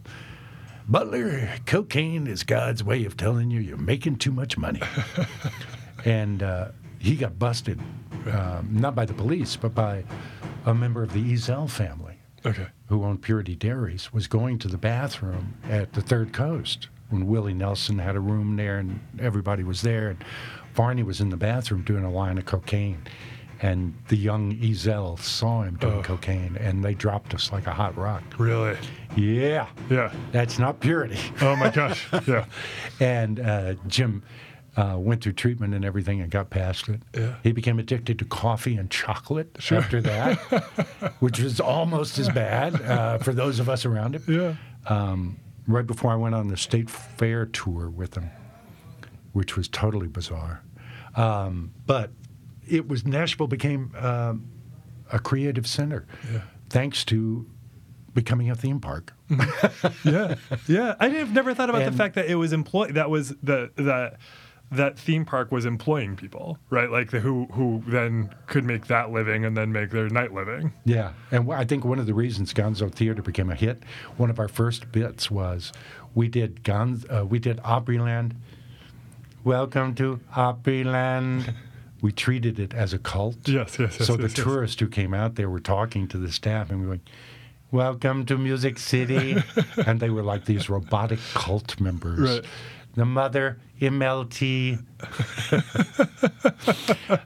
Butler, cocaine is God's way of telling you you're making too much money. <laughs> and uh, he got busted, um, not by the police, but by a member of the Ezell family Okay. who owned Purity Dairies, was going to the bathroom at the Third Coast when Willie Nelson had a room there and everybody was there. And Varney was in the bathroom doing a line of cocaine. And the young Ezell saw him doing cocaine and they dropped us like a hot rock. Really? Yeah, Yeah. that's not purity. Oh my gosh. <laughs> Yeah. and uh, Jim uh, went through treatment and everything and got past it. Yeah. He became addicted to coffee and chocolate after that, <laughs> which was almost as bad uh, for those of us around him. Yeah. Um, right before I went on the state fair tour with him, which was totally bizarre. Um, but it was Nashville became um, a creative center, thanks to becoming a theme park. yeah, <laughs> yeah. I have never thought about And- the fact that it was employed. That was the that that theme park was employing people, right? Like the, who who then could make that living and then make their night living. Yeah, and I think one of the reasons Gonzo Theater became a hit, one of our first bits was we did Gon, uh, we did Opryland. Welcome to Opryland. <laughs> we treated it as a cult. Yes, yes, yes, So the yes, yes. tourists who came out there were talking to the staff, and we were like, "Welcome to Music City," <laughs> and they were like these robotic cult members. Right. The mother MLT.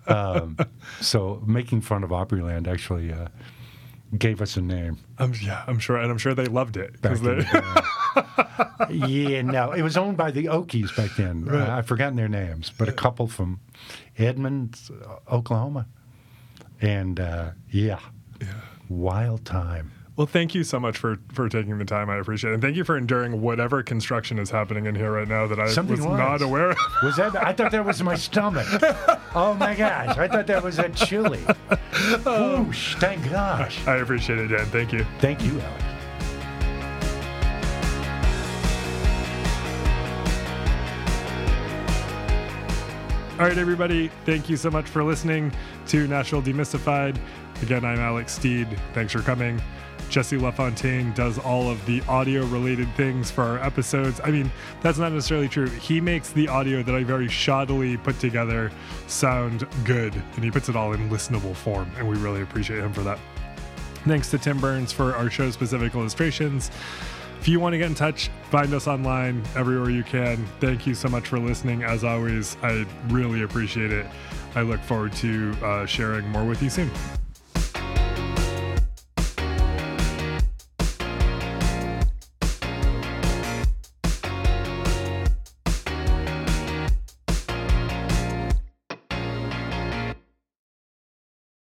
<laughs> um, so making fun of Opryland actually uh, gave us a name. I'm yeah, I'm sure, and I'm sure they loved it Back because in they. the <laughs> yeah, no, it was owned by the Okies back then. Uh, I've forgotten their names, but a couple from Edmond, uh, Oklahoma, and uh, yeah, wild time. Well, thank you so much for for taking the time. I appreciate it, and thank you for enduring whatever construction is happening in here right now that I Something was, was. not aware of. <laughs> Was that? I thought that was my stomach. Oh my gosh! I thought that was a chili. Whoosh! Thank gosh. I appreciate it, Dan. Thank you. Thank you, Alex. All right, everybody. Thank you so much for listening to Nashville Demystified. Again, I'm Alex Steed. Thanks for coming. Jesse LaFontaine does all of the audio related things for our episodes. I mean, that's not necessarily true. He makes the audio that I very shoddily put together sound good, and he puts it all in listenable form, and we really appreciate him for that. Thanks to Tim Burns for our show specific illustrations. If you want to get in touch, find us online everywhere you can. Thank you so much for listening. As always, I really appreciate it. I look forward to uh, sharing more with you soon.